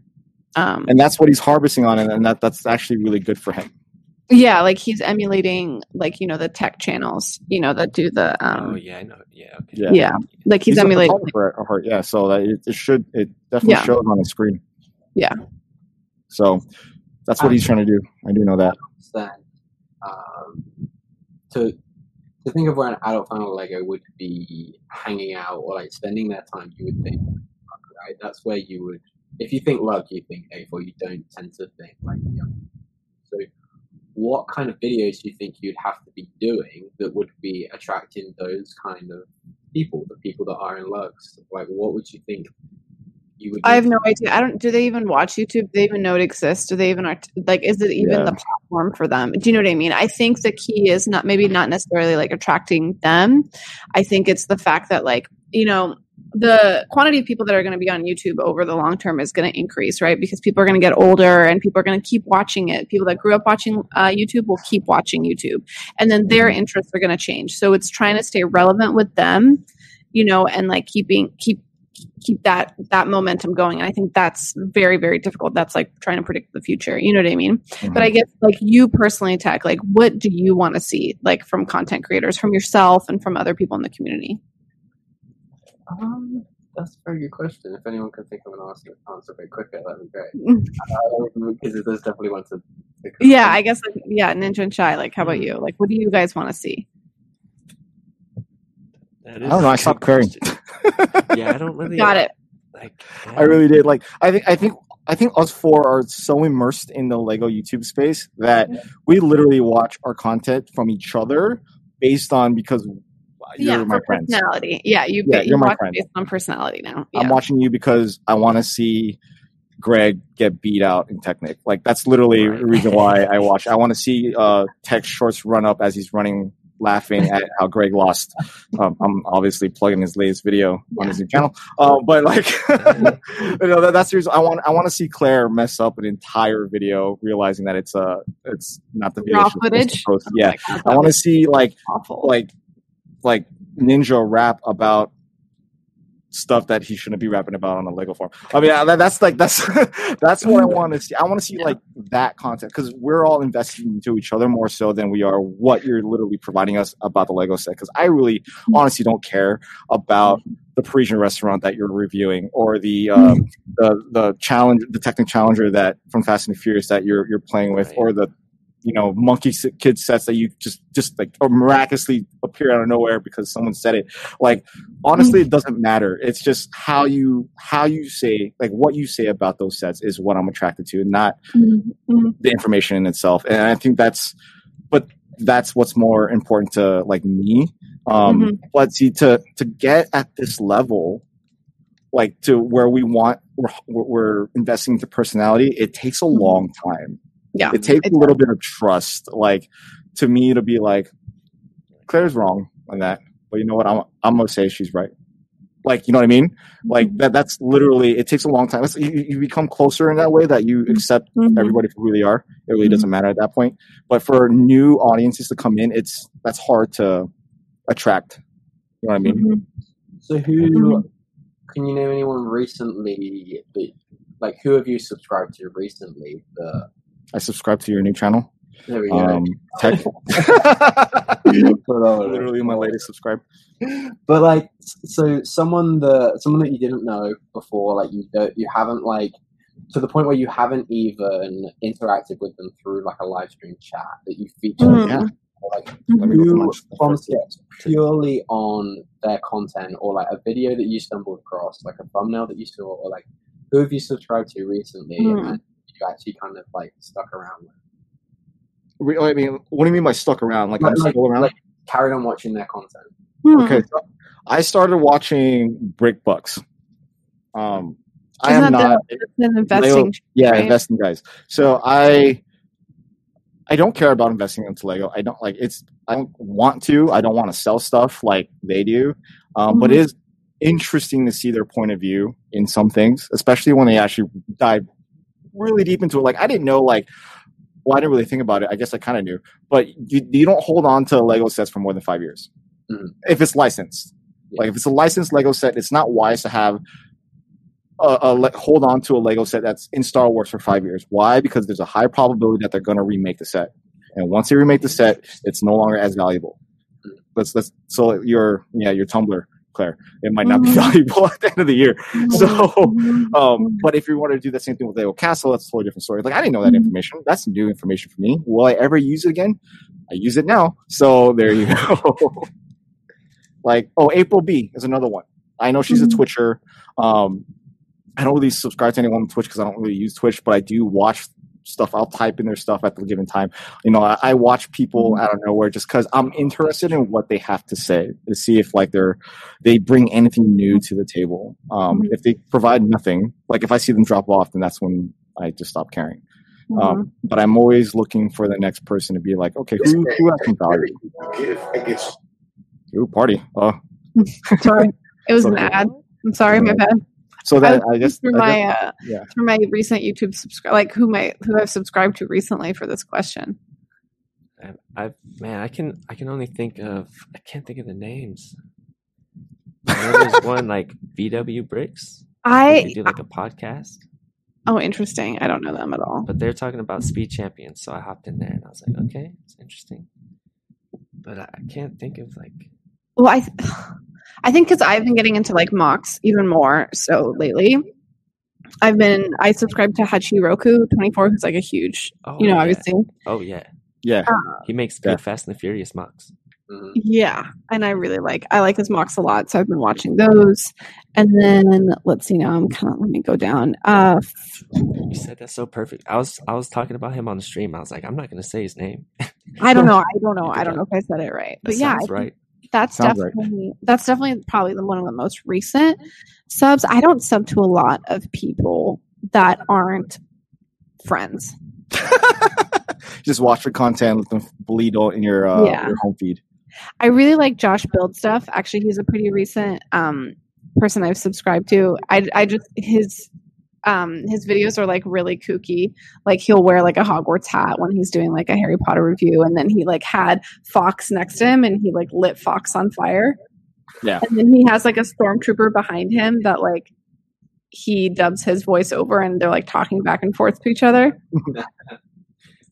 [SPEAKER 2] Um, and that's what he's harvesting on, and that that's actually really good for him.
[SPEAKER 1] Yeah, like he's emulating like you know the tech channels, you know that do the. Um,
[SPEAKER 4] oh yeah, I know. Yeah, okay.
[SPEAKER 1] yeah, yeah. Like he's, he's emulating.
[SPEAKER 2] Yeah, so that it, it should it definitely yeah. shows on the screen.
[SPEAKER 1] Yeah,
[SPEAKER 2] so that's what he's trying to do. I do know that.
[SPEAKER 3] Um, to to think of where an adult fan of Lego would be hanging out or like spending their time, you would think, right? That's where you would. If you think love, you think A4. You don't tend to think like young. So, what kind of videos do you think you'd have to be doing that would be attracting those kind of people, the people that are in lugs? Like, what would you think
[SPEAKER 1] you would. I have no idea. I don't. Do they even watch YouTube? Do they even know it exists? Do they even like? Is it even yeah. the platform for them? Do you know what I mean? I think the key is not maybe not necessarily like attracting them. I think it's the fact that like you know the quantity of people that are going to be on YouTube over the long term is going to increase, right? Because people are going to get older and people are going to keep watching it. People that grew up watching uh, YouTube will keep watching YouTube, and then their
[SPEAKER 2] Mm-hmm.
[SPEAKER 1] interests are going to change. So it's trying to stay relevant with them, you know, and like keeping keep keep that that momentum going. And I think that's very very difficult. That's like trying to predict the future. You know what I mean? But I mm-hmm. guess like you personally, Tech, like what do you want to see like from content creators, from yourself, and from other people in the community?
[SPEAKER 3] Um, that's a very good question. If anyone can think of an answer, answer a bit quicker, that'd be great. Mm. Um, because there's definitely one to.
[SPEAKER 1] Yeah, I guess like yeah, Ninja and Shai. Like, how about mm-hmm. you? Like, what do you guys want to see?
[SPEAKER 4] That
[SPEAKER 2] I don't know, I
[SPEAKER 4] a good
[SPEAKER 2] stopped caring.
[SPEAKER 4] yeah, I don't really
[SPEAKER 1] Got it.
[SPEAKER 4] Like,
[SPEAKER 2] I really did. Like I think I think I think us four are so immersed in the Lego YouTube space that we literally watch our content from each other based on because you're
[SPEAKER 1] yeah,
[SPEAKER 2] my
[SPEAKER 1] for
[SPEAKER 2] friends.
[SPEAKER 1] personality. Yeah, you
[SPEAKER 2] Yeah,
[SPEAKER 1] you
[SPEAKER 2] you're my friend.
[SPEAKER 1] based on personality now.
[SPEAKER 2] I'm watching you because I want to see Greg get beat out in Technic. Like that's literally
[SPEAKER 4] Right.
[SPEAKER 2] the reason why I watch. I want to see uh, Tech Shorts run up as he's running, laughing at how Greg lost. Um, I'm obviously plugging his latest video on his new channel, uh, but like, you know, that, that's the reason I want. I want to see Claire mess up an entire video, realizing that it's uh it's not the video
[SPEAKER 1] Raw
[SPEAKER 2] she was supposed to
[SPEAKER 1] footage. Oh
[SPEAKER 2] Yeah,
[SPEAKER 1] God,
[SPEAKER 2] I want to see like
[SPEAKER 1] awful.
[SPEAKER 2] like like ninja rap about stuff that he shouldn't be rapping about on a Lego form. I mean, that, that's like that's that's what I want to see. I want to see
[SPEAKER 1] Yeah.
[SPEAKER 2] like that content because we're all investing into each other more so than we are what you're literally providing us about the Lego set. Because I really mm-hmm. honestly don't care about mm-hmm. the Parisian restaurant that you're reviewing or the um, mm-hmm. the the challenge the Technic Challenger that from Fast and Furious that you're you're playing with
[SPEAKER 4] Right.
[SPEAKER 2] or the you know Monkie Kid sets that you just just like or miraculously appear out of nowhere because someone said it. Like honestly it doesn't matter. It's just how you how you say like what you say about those sets is what i'm attracted to not
[SPEAKER 1] Mhm.
[SPEAKER 2] the information in itself. And i think that's but that's what's more important to like me. Um
[SPEAKER 1] Mhm.
[SPEAKER 2] but see to to get at this level like to where we want we're, we're investing into personality it takes a long time
[SPEAKER 1] Yeah,
[SPEAKER 2] it takes a little bit of trust like to me to be like claire's wrong on that but you know what i'm, I'm gonna say she's right like you know what i mean like that that's literally it takes a long time you, you become closer in that way that you accept
[SPEAKER 1] Mhm.
[SPEAKER 2] everybody for who they are it really doesn't matter at that point but for new audiences to come in it's that's hard to attract you know what i mean
[SPEAKER 1] Mhm.
[SPEAKER 3] So who
[SPEAKER 1] Mhm.
[SPEAKER 3] can you name anyone recently? That, like who have you subscribed to recently? The
[SPEAKER 2] i subscribe to your new channel
[SPEAKER 3] there we go.
[SPEAKER 2] um tech
[SPEAKER 3] But, uh,
[SPEAKER 2] literally my latest subscribe
[SPEAKER 3] but like so someone that someone that you didn't know before like you don't, you haven't like to the point where you haven't even interacted with them through like a live stream chat that you feature
[SPEAKER 1] Mhm.
[SPEAKER 2] Yeah.
[SPEAKER 3] like
[SPEAKER 2] Let me go to
[SPEAKER 3] who
[SPEAKER 2] my-
[SPEAKER 3] from sketch purely on their content or like a video that you stumbled across like a thumbnail that you saw or like who have you subscribed to recently
[SPEAKER 1] Hmm.
[SPEAKER 3] and you actually kind of like stuck around with
[SPEAKER 2] Re- I mean, what do you mean by stuck around? Like, I'm
[SPEAKER 3] Like-
[SPEAKER 2] still around?
[SPEAKER 3] like carried on watching their content
[SPEAKER 1] Hmm.
[SPEAKER 2] okay, so I started watching Brick Bucks. Um, I
[SPEAKER 1] Isn't
[SPEAKER 2] am
[SPEAKER 1] that
[SPEAKER 2] not,
[SPEAKER 1] the, an investing?
[SPEAKER 2] yeah,
[SPEAKER 1] right?
[SPEAKER 2] investing guys. So I, I don't care about investing into Lego. I don't like it's. I don't want to. I don't want to sell stuff like they do. Um, But
[SPEAKER 1] Mhm.
[SPEAKER 2] it is interesting to see their point of view in some things, especially when they actually dive really deep into it. Like I didn't know like. Well, I didn't really think about it. I guess I kind of knew, but you, you don't hold on to Lego sets for more than five years
[SPEAKER 3] Mhm.
[SPEAKER 2] if it's licensed. Like if it's a licensed Lego set, it's not wise to have a, a le- hold on to a Lego set that's in Star Wars for five years. Why? Because there's a high probability that they're going to remake the set, and once they remake the set, it's no longer as valuable. Let's let's so your yeah your Tumbler, Claire, it might not be
[SPEAKER 1] Mhm.
[SPEAKER 2] valuable at the end of the year. So,
[SPEAKER 1] Mhm.
[SPEAKER 2] Um, but if you want to do the same thing with Lego Castle, that's a totally different story. Like I didn't know that
[SPEAKER 1] Mhm.
[SPEAKER 2] information. That's new information for me. Will I ever use it again? I use it now. So there you go. like oh, April B is another one. I know she's a Twitcher. Um, I don't really subscribe to anyone on Twitch because I don't really use Twitch, but I do watch stuff. I'll type in their stuff at the given time. You know, I, I watch people out of nowhere just because I'm interested in what they have to say to see if like they're they bring anything new to the table. Um,
[SPEAKER 1] Mhm.
[SPEAKER 2] If they provide nothing, like if I see them drop off, then that's when I just stop caring.
[SPEAKER 1] Mhm.
[SPEAKER 2] Um, but I'm always looking for the next person to be like, okay, who, who has some value? Ooh, party. Oh,
[SPEAKER 1] Sorry, it was an
[SPEAKER 2] Okay.
[SPEAKER 1] ad. I'm sorry, my bad.
[SPEAKER 2] So that I,
[SPEAKER 1] I
[SPEAKER 2] guess
[SPEAKER 1] through
[SPEAKER 2] I
[SPEAKER 1] my
[SPEAKER 2] guess-
[SPEAKER 1] uh,
[SPEAKER 2] yeah.
[SPEAKER 1] through my recent YouTube subscribe, like who my who I've subscribed to recently for this question.
[SPEAKER 4] I, I man, I can I can only think of I can't think of the names. There's one like VW Bricks.
[SPEAKER 1] I
[SPEAKER 4] They do like a podcast,
[SPEAKER 1] oh interesting. I don't know them at all.
[SPEAKER 4] but they're talking about speed champions. So I hopped in there and I was like, okay, it's interesting. But I, I can't think of like
[SPEAKER 1] Well, I th- I think because I've been getting into like MOCs even more so lately. I've been I subscribe to Hachiroku twenty four, who's like a huge
[SPEAKER 4] oh
[SPEAKER 1] you know
[SPEAKER 4] yeah.
[SPEAKER 1] obviously
[SPEAKER 4] oh yeah
[SPEAKER 2] yeah.
[SPEAKER 4] he makes
[SPEAKER 2] Yeah.
[SPEAKER 4] good Fast and the Furious MOCs.
[SPEAKER 3] Mhm.
[SPEAKER 1] Yeah, and I really like I like his MOCs a lot, so I've been watching those. And then let's see now I'm kind of let me go down. Uh
[SPEAKER 4] You said that so perfect. I was I was talking about him on the stream. I was like, I'm not gonna say his name.
[SPEAKER 1] I don't know, I don't know, I don't know if I said it right.
[SPEAKER 4] That
[SPEAKER 1] But yeah, I
[SPEAKER 4] right.
[SPEAKER 1] That's
[SPEAKER 2] Sounds right.
[SPEAKER 1] definitely that's definitely probably the one of the most recent subs. I don't sub to a lot of people that aren't friends.
[SPEAKER 2] Just watch for content, let them bleed out in your uh,
[SPEAKER 1] Yeah.
[SPEAKER 2] your home feed.
[SPEAKER 1] I really like Josh Build stuff. Actually, he's a pretty recent um, person I've subscribed to. I, I just his um, his videos are like really kooky. Like he'll wear like a Hogwarts hat when he's doing like a Harry Potter review, and then he like had Fox next to him, and he like lit Fox on fire.
[SPEAKER 2] Yeah.
[SPEAKER 1] and then he has like a stormtrooper behind him that like he dubs his voice over, and they're like talking back and forth to each other.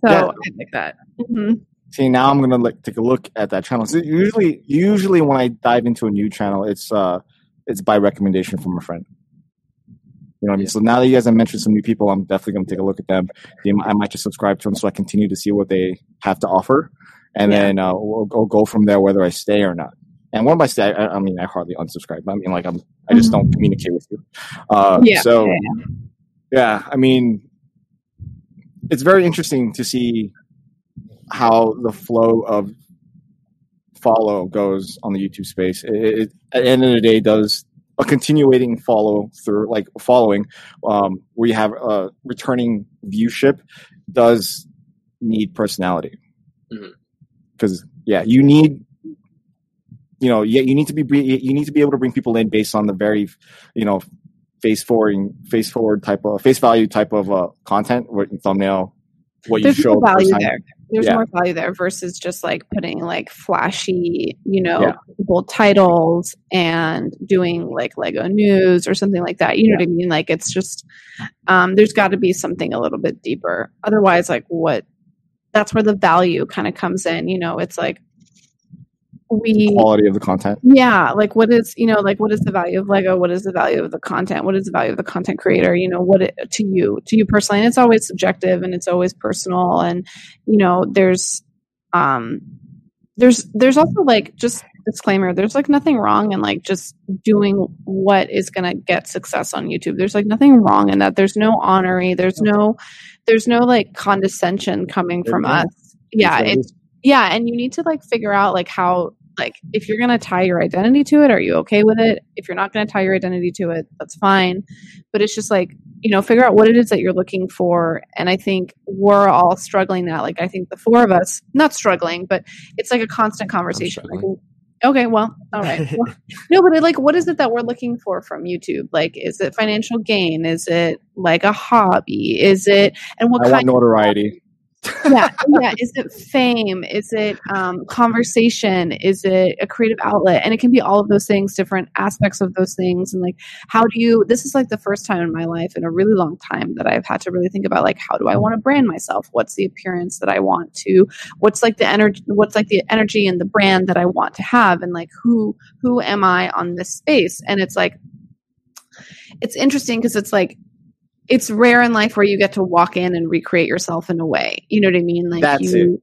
[SPEAKER 1] So
[SPEAKER 2] Yeah.
[SPEAKER 1] I like that. Mhm.
[SPEAKER 2] See, now I'm gonna like take a look at that channel. So usually, usually when I dive into a new channel, it's uh, it's by recommendation from a friend. You know what I mean? So now that you guys have mentioned some new people, I'm definitely gonna take a look at them. They, I might just subscribe to them so I continue to see what they have to offer, and
[SPEAKER 1] Yeah.
[SPEAKER 2] then uh, we'll, we'll go from there whether I stay or not. And when by stay, I, I mean I hardly unsubscribe. I mean like I'm, I just don't communicate with you. Uh,
[SPEAKER 1] Mm-hmm. Yeah.
[SPEAKER 2] So
[SPEAKER 1] yeah,
[SPEAKER 2] yeah, I mean, it's very interesting to see how the flow of follow goes on the YouTube space. It, it, at the end of the day, does a continuating follow through, like following, um, where you have a returning viewship, does need personality. Because yeah, you need. You know, yeah, you need to be you need to be able to bring people in based on the very, you know, face forward face forward type of face value type of uh, content what thumbnail what
[SPEAKER 1] There's
[SPEAKER 2] you show
[SPEAKER 1] more
[SPEAKER 2] the first
[SPEAKER 1] value
[SPEAKER 2] time.
[SPEAKER 1] there. There's
[SPEAKER 2] Yeah.
[SPEAKER 1] more value there versus just like putting like flashy, you know,
[SPEAKER 2] Yeah.
[SPEAKER 1] bold titles and doing like Lego news or something like that. You know what I mean? Like it's just um there's got to be something a little bit deeper. Otherwise, like what that's where the value kind of comes in. You know, it's like we
[SPEAKER 2] quality of the content?
[SPEAKER 1] Yeah like what is you know like what is the value of lego? What is the value of the content? What is the value of the content creator? You know what it, to you to you personally and it's always subjective and it's always personal and you know there's um there's there's also like just disclaimer there's like nothing wrong in like just doing what is going to get success on youtube. There's like nothing wrong in that. There's no honoring there's no there's no like condescension coming from us. Yeah
[SPEAKER 2] It's what it
[SPEAKER 1] it's yeah and you need to like figure out like how like if you're going to tie your identity to it are you okay with it? If you're not going to tie your identity to it that's fine. But it's just like you know figure out what it is that you're looking for. And i think we're all struggling that. Like i think the four of us not struggling but it's like a constant conversation. Like, okay well all right. Well, no but like what is it that we're looking for from youtube? Like is it financial gain? Is it like a hobby? Is it and what
[SPEAKER 2] i want
[SPEAKER 1] kind
[SPEAKER 2] notoriety
[SPEAKER 1] yeah yeah is it fame? Is it um, conversation? Is it a creative outlet? And it can be all of those things different aspects of those things and like how do you this is like the first time in my life in a really long time that i've had to really think about like how do i want to brand myself? What's the appearance that i want to what's like the energy what's like the energy and the brand that i want to have? And like who who am i on this space? And it's like it's interesting because it's like it's rare in life where you get to walk in and recreate yourself in a way. You know what I mean? Like
[SPEAKER 2] That's
[SPEAKER 1] you,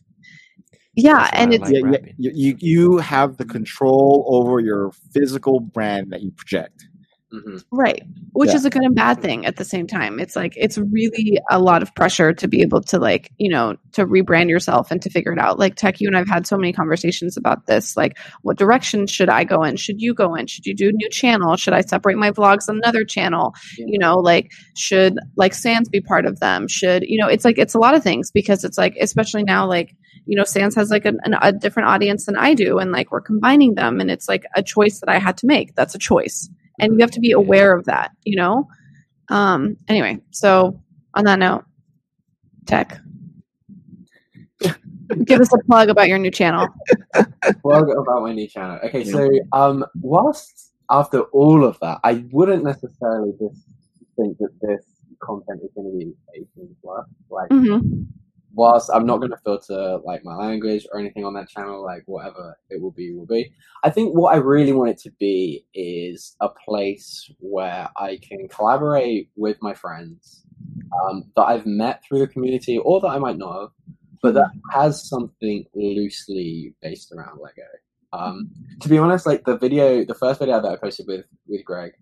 [SPEAKER 1] yeah,
[SPEAKER 4] That's
[SPEAKER 1] and it's
[SPEAKER 4] like
[SPEAKER 2] yeah, yeah,
[SPEAKER 4] rapping.
[SPEAKER 2] you, you you have the control over your physical brand that you project
[SPEAKER 3] Mhm.
[SPEAKER 1] right, which
[SPEAKER 2] Yeah.
[SPEAKER 1] is a good and bad thing at the same time. It's like it's really a lot of pressure to be able to like you know to rebrand yourself and to figure it out. Like Tech, you and I've had so many conversations about this. Like, what direction should I go in? Should you go in? Should you do a new channel? Should I separate my vlogs on another channel?
[SPEAKER 3] Yeah.
[SPEAKER 1] you know like should like sans be part of them should you know it's like it's a lot of things because it's like especially now like you know sans has like an, an, a different audience than i do and like we're combining them and it's like a choice that i had to make that's a choice and you have to be aware of that. You know. Um. Anyway, so on that note, tech. Give us a plug about your new channel.
[SPEAKER 3] plug about my new channel. Okay, so um, whilst after all of that, I wouldn't necessarily just think that this content is going to be 18 plus. Like,
[SPEAKER 1] Mm-hmm.
[SPEAKER 3] Whilst I'm not going to filter like my language or anything on that channel, like whatever it will be, will be. I think what I really want it to be is a place where I can collaborate with my friends um, that I've met through the community or that I might not have, but that has something loosely based around Lego. Um, to be honest, like the video, the first video that I posted with with Greg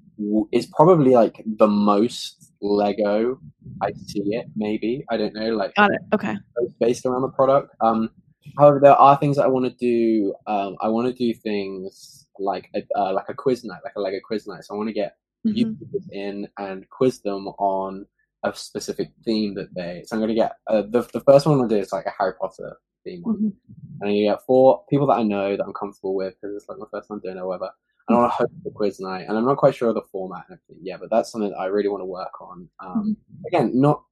[SPEAKER 3] is probably like the most Lego I see it. Maybe I don't know. Like
[SPEAKER 1] Got it. Okay.
[SPEAKER 3] based around the product. Um, however, there are things that I want to do. Um, I want to do things like a, uh, like a quiz night, like a Lego quiz night. So I want to get
[SPEAKER 1] Mhm.
[SPEAKER 3] YouTubers in and quiz them on a specific theme that they. So I'm going to get uh, the the first one I'm going to do is like a Harry Potter theme one,
[SPEAKER 1] Mhm.
[SPEAKER 3] and you get four people that I know that I'm comfortable with because it's like my first time doing it, or whatever. And I want to host the quiz night, and I'm not quite sure of the format and everything. Yeah, but that's something that I really want to work on. Um, again, not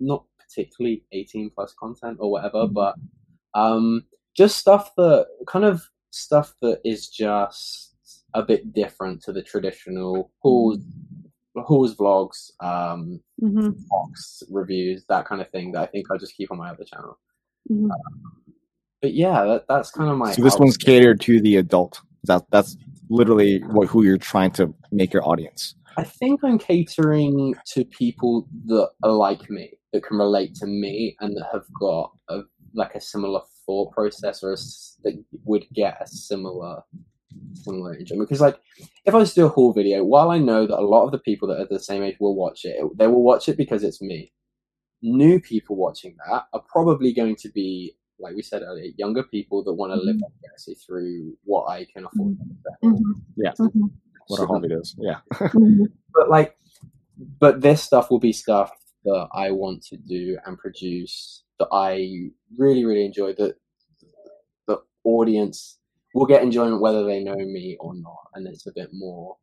[SPEAKER 3] not particularly 18 plus content or whatever,
[SPEAKER 1] Mhm.
[SPEAKER 3] but um, just stuff that kind of stuff that is just a bit different to the traditional hauls, hauls vlogs, um,
[SPEAKER 1] Mhm.
[SPEAKER 3] box reviews, that kind of thing. That I think I'll just keep on my other channel.
[SPEAKER 1] Mhm.
[SPEAKER 3] But yeah, that, that's kind of my.
[SPEAKER 2] So this
[SPEAKER 3] out-
[SPEAKER 2] one's catered to the adult. That that's literally what who you're trying to make your audience.
[SPEAKER 3] I think I'm catering to people that are like me, that can relate to me, and that have got a like a similar thought process, or a that would get a similar similar enjoyment. Because like, if I was to do a haul video, while I know that a lot of the people that are the same age will watch it, they will watch it because it's me. New people watching that are probably going to be, like we said earlier, younger people that want to live vicariously through what I can afford.
[SPEAKER 1] Mhm.
[SPEAKER 2] Yeah.
[SPEAKER 1] Mhm.
[SPEAKER 2] What our hobby it is. Yeah.
[SPEAKER 1] Mhm.
[SPEAKER 3] but like but this stuff will be stuff that I want to do and produce that I really really enjoy that the audience will get enjoyment whether they know me or not and it's a bit more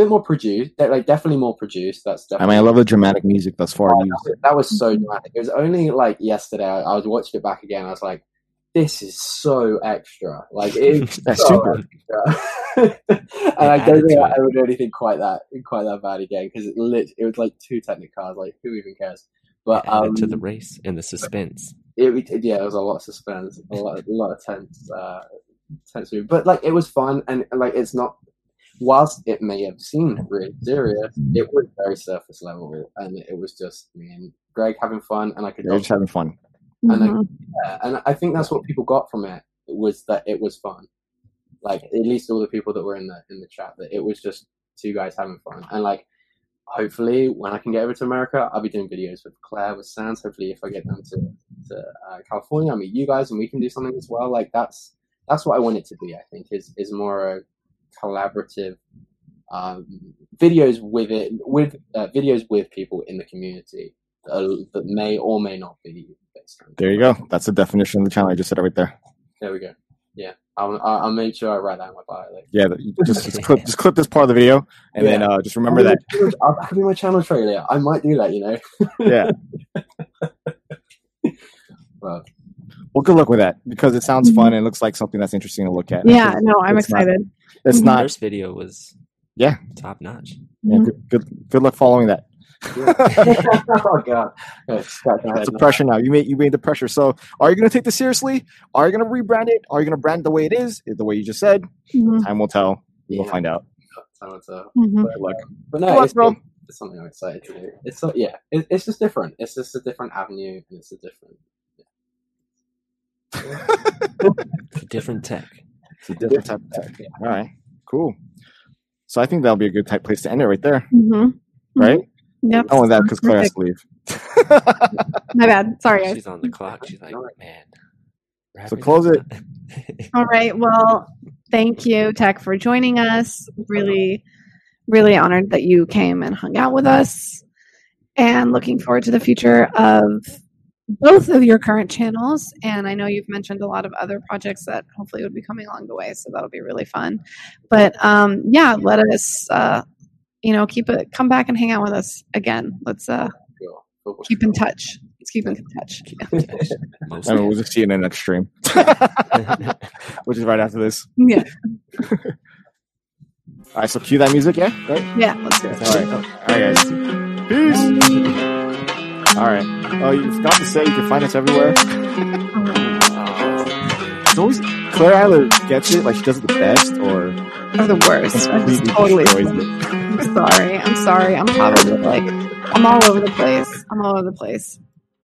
[SPEAKER 3] bit more produced de- like definitely more produced that's
[SPEAKER 2] I mean, I love the dramatic music thus far.
[SPEAKER 3] Oh, that, was, that was so dramatic. It was only like yesterday. I, I was watching it back again. I was like, "This is so extra." Like it's
[SPEAKER 2] That's
[SPEAKER 3] so
[SPEAKER 2] super.
[SPEAKER 3] extra. and I don't think I ever do anything quite that quite that bad again because it lit. It was like two technicals. Like who even cares? But
[SPEAKER 4] added
[SPEAKER 3] um,
[SPEAKER 4] to the race and the suspense.
[SPEAKER 3] it, it- yeah, it was a lot of suspense, a lot, a lot of tense, uh, tense. movie. But like, it was fun, and like, it's not. Whilst it may have seemed really serious, it was very surface level, and it was just me and Greg having fun, and I could.
[SPEAKER 2] You're just having fun.
[SPEAKER 3] And I-
[SPEAKER 1] Mhm.
[SPEAKER 3] yeah, and I think that's what people got from it was that it was fun. Like at least all the people that were in the in the chat, that it was just two guys having fun, and like hopefully when I can get over to America, I'll be doing videos with Claire with Sans. Hopefully, if I get down to to uh, California, I'll meet you guys and we can do something as well. Like that's that's what I want it to be. I think is is more a collaborative um, videos with it with uh, videos with people in the community that, are, that may or may not be based on.
[SPEAKER 2] There you go. That's the definition of the channel. I just said it right there.
[SPEAKER 3] There we go. Yeah, I'll, I'll I'll make sure I write that in my bio. Like,
[SPEAKER 2] Yeah, just, just clip just clip this part of the video, and then uh, just remember that.
[SPEAKER 3] I'll that could be my channel trailer. I might do that, you know.
[SPEAKER 2] Yeah.
[SPEAKER 3] Well,
[SPEAKER 2] Well, good luck with that because it sounds fun and it looks like something that's interesting to look at.
[SPEAKER 1] Yeah, no, I'm
[SPEAKER 2] It's not-
[SPEAKER 1] excited.
[SPEAKER 2] It's
[SPEAKER 1] Mhm.
[SPEAKER 2] not.
[SPEAKER 4] First video was
[SPEAKER 2] Yeah.
[SPEAKER 4] top notch.
[SPEAKER 2] Yeah,
[SPEAKER 1] Mhm.
[SPEAKER 2] good, good. Good luck following that.
[SPEAKER 3] oh god, Yeah, scratch my head
[SPEAKER 2] It's the pressure now. You made you made the pressure. So, are you going to take this seriously? Are you going to rebrand it? Are you going to brand it the way it is, the way you just said?
[SPEAKER 1] Mhm.
[SPEAKER 2] Time will tell. We'll find out.
[SPEAKER 3] So it's, uh,
[SPEAKER 1] Mhm.
[SPEAKER 2] Good luck.
[SPEAKER 3] but no,
[SPEAKER 2] luck,
[SPEAKER 3] it's,
[SPEAKER 2] bro.
[SPEAKER 3] it's something I'm excited to do. It's so, yeah, it, it's just different. It's just a different avenue, and it's a different.
[SPEAKER 4] A different tech.
[SPEAKER 2] It's a different type of tech. All right, cool. So I think that'll be a good type place to end it right there,
[SPEAKER 1] Mhm.
[SPEAKER 2] right?
[SPEAKER 1] Yep.
[SPEAKER 2] And that because Claire has to leave.
[SPEAKER 1] My bad. Sorry.
[SPEAKER 4] She's on the clock. She's like, man.
[SPEAKER 2] So close
[SPEAKER 4] it.
[SPEAKER 1] All right. Well, thank you, Tech, for joining us. Really, really honored that you came and hung out with us. And looking forward to the future of both of your current channels, and I know you've mentioned a lot of other projects that hopefully would be coming along the way, so that'll be really fun. But um, yeah, let us, uh, you know, keep it. Come back and hang out with us again. Let's uh, keep in touch. Let's keep in touch.
[SPEAKER 2] I mean, we'll just see you in the next stream, which is right after this.
[SPEAKER 1] Yeah.
[SPEAKER 2] All right, so cue that music, yeah? Right?
[SPEAKER 1] Yeah, let's do it.
[SPEAKER 2] All right. All right, guys. Peace. All right. Uh, oh, you forgot to say you can find us everywhere. It's always Claire either gets it, like she does it the best, or
[SPEAKER 1] Or the worst. I'm just totally. I'm sorry. I'm sorry. I'm probably like I'm all over the place. I'm all over the place.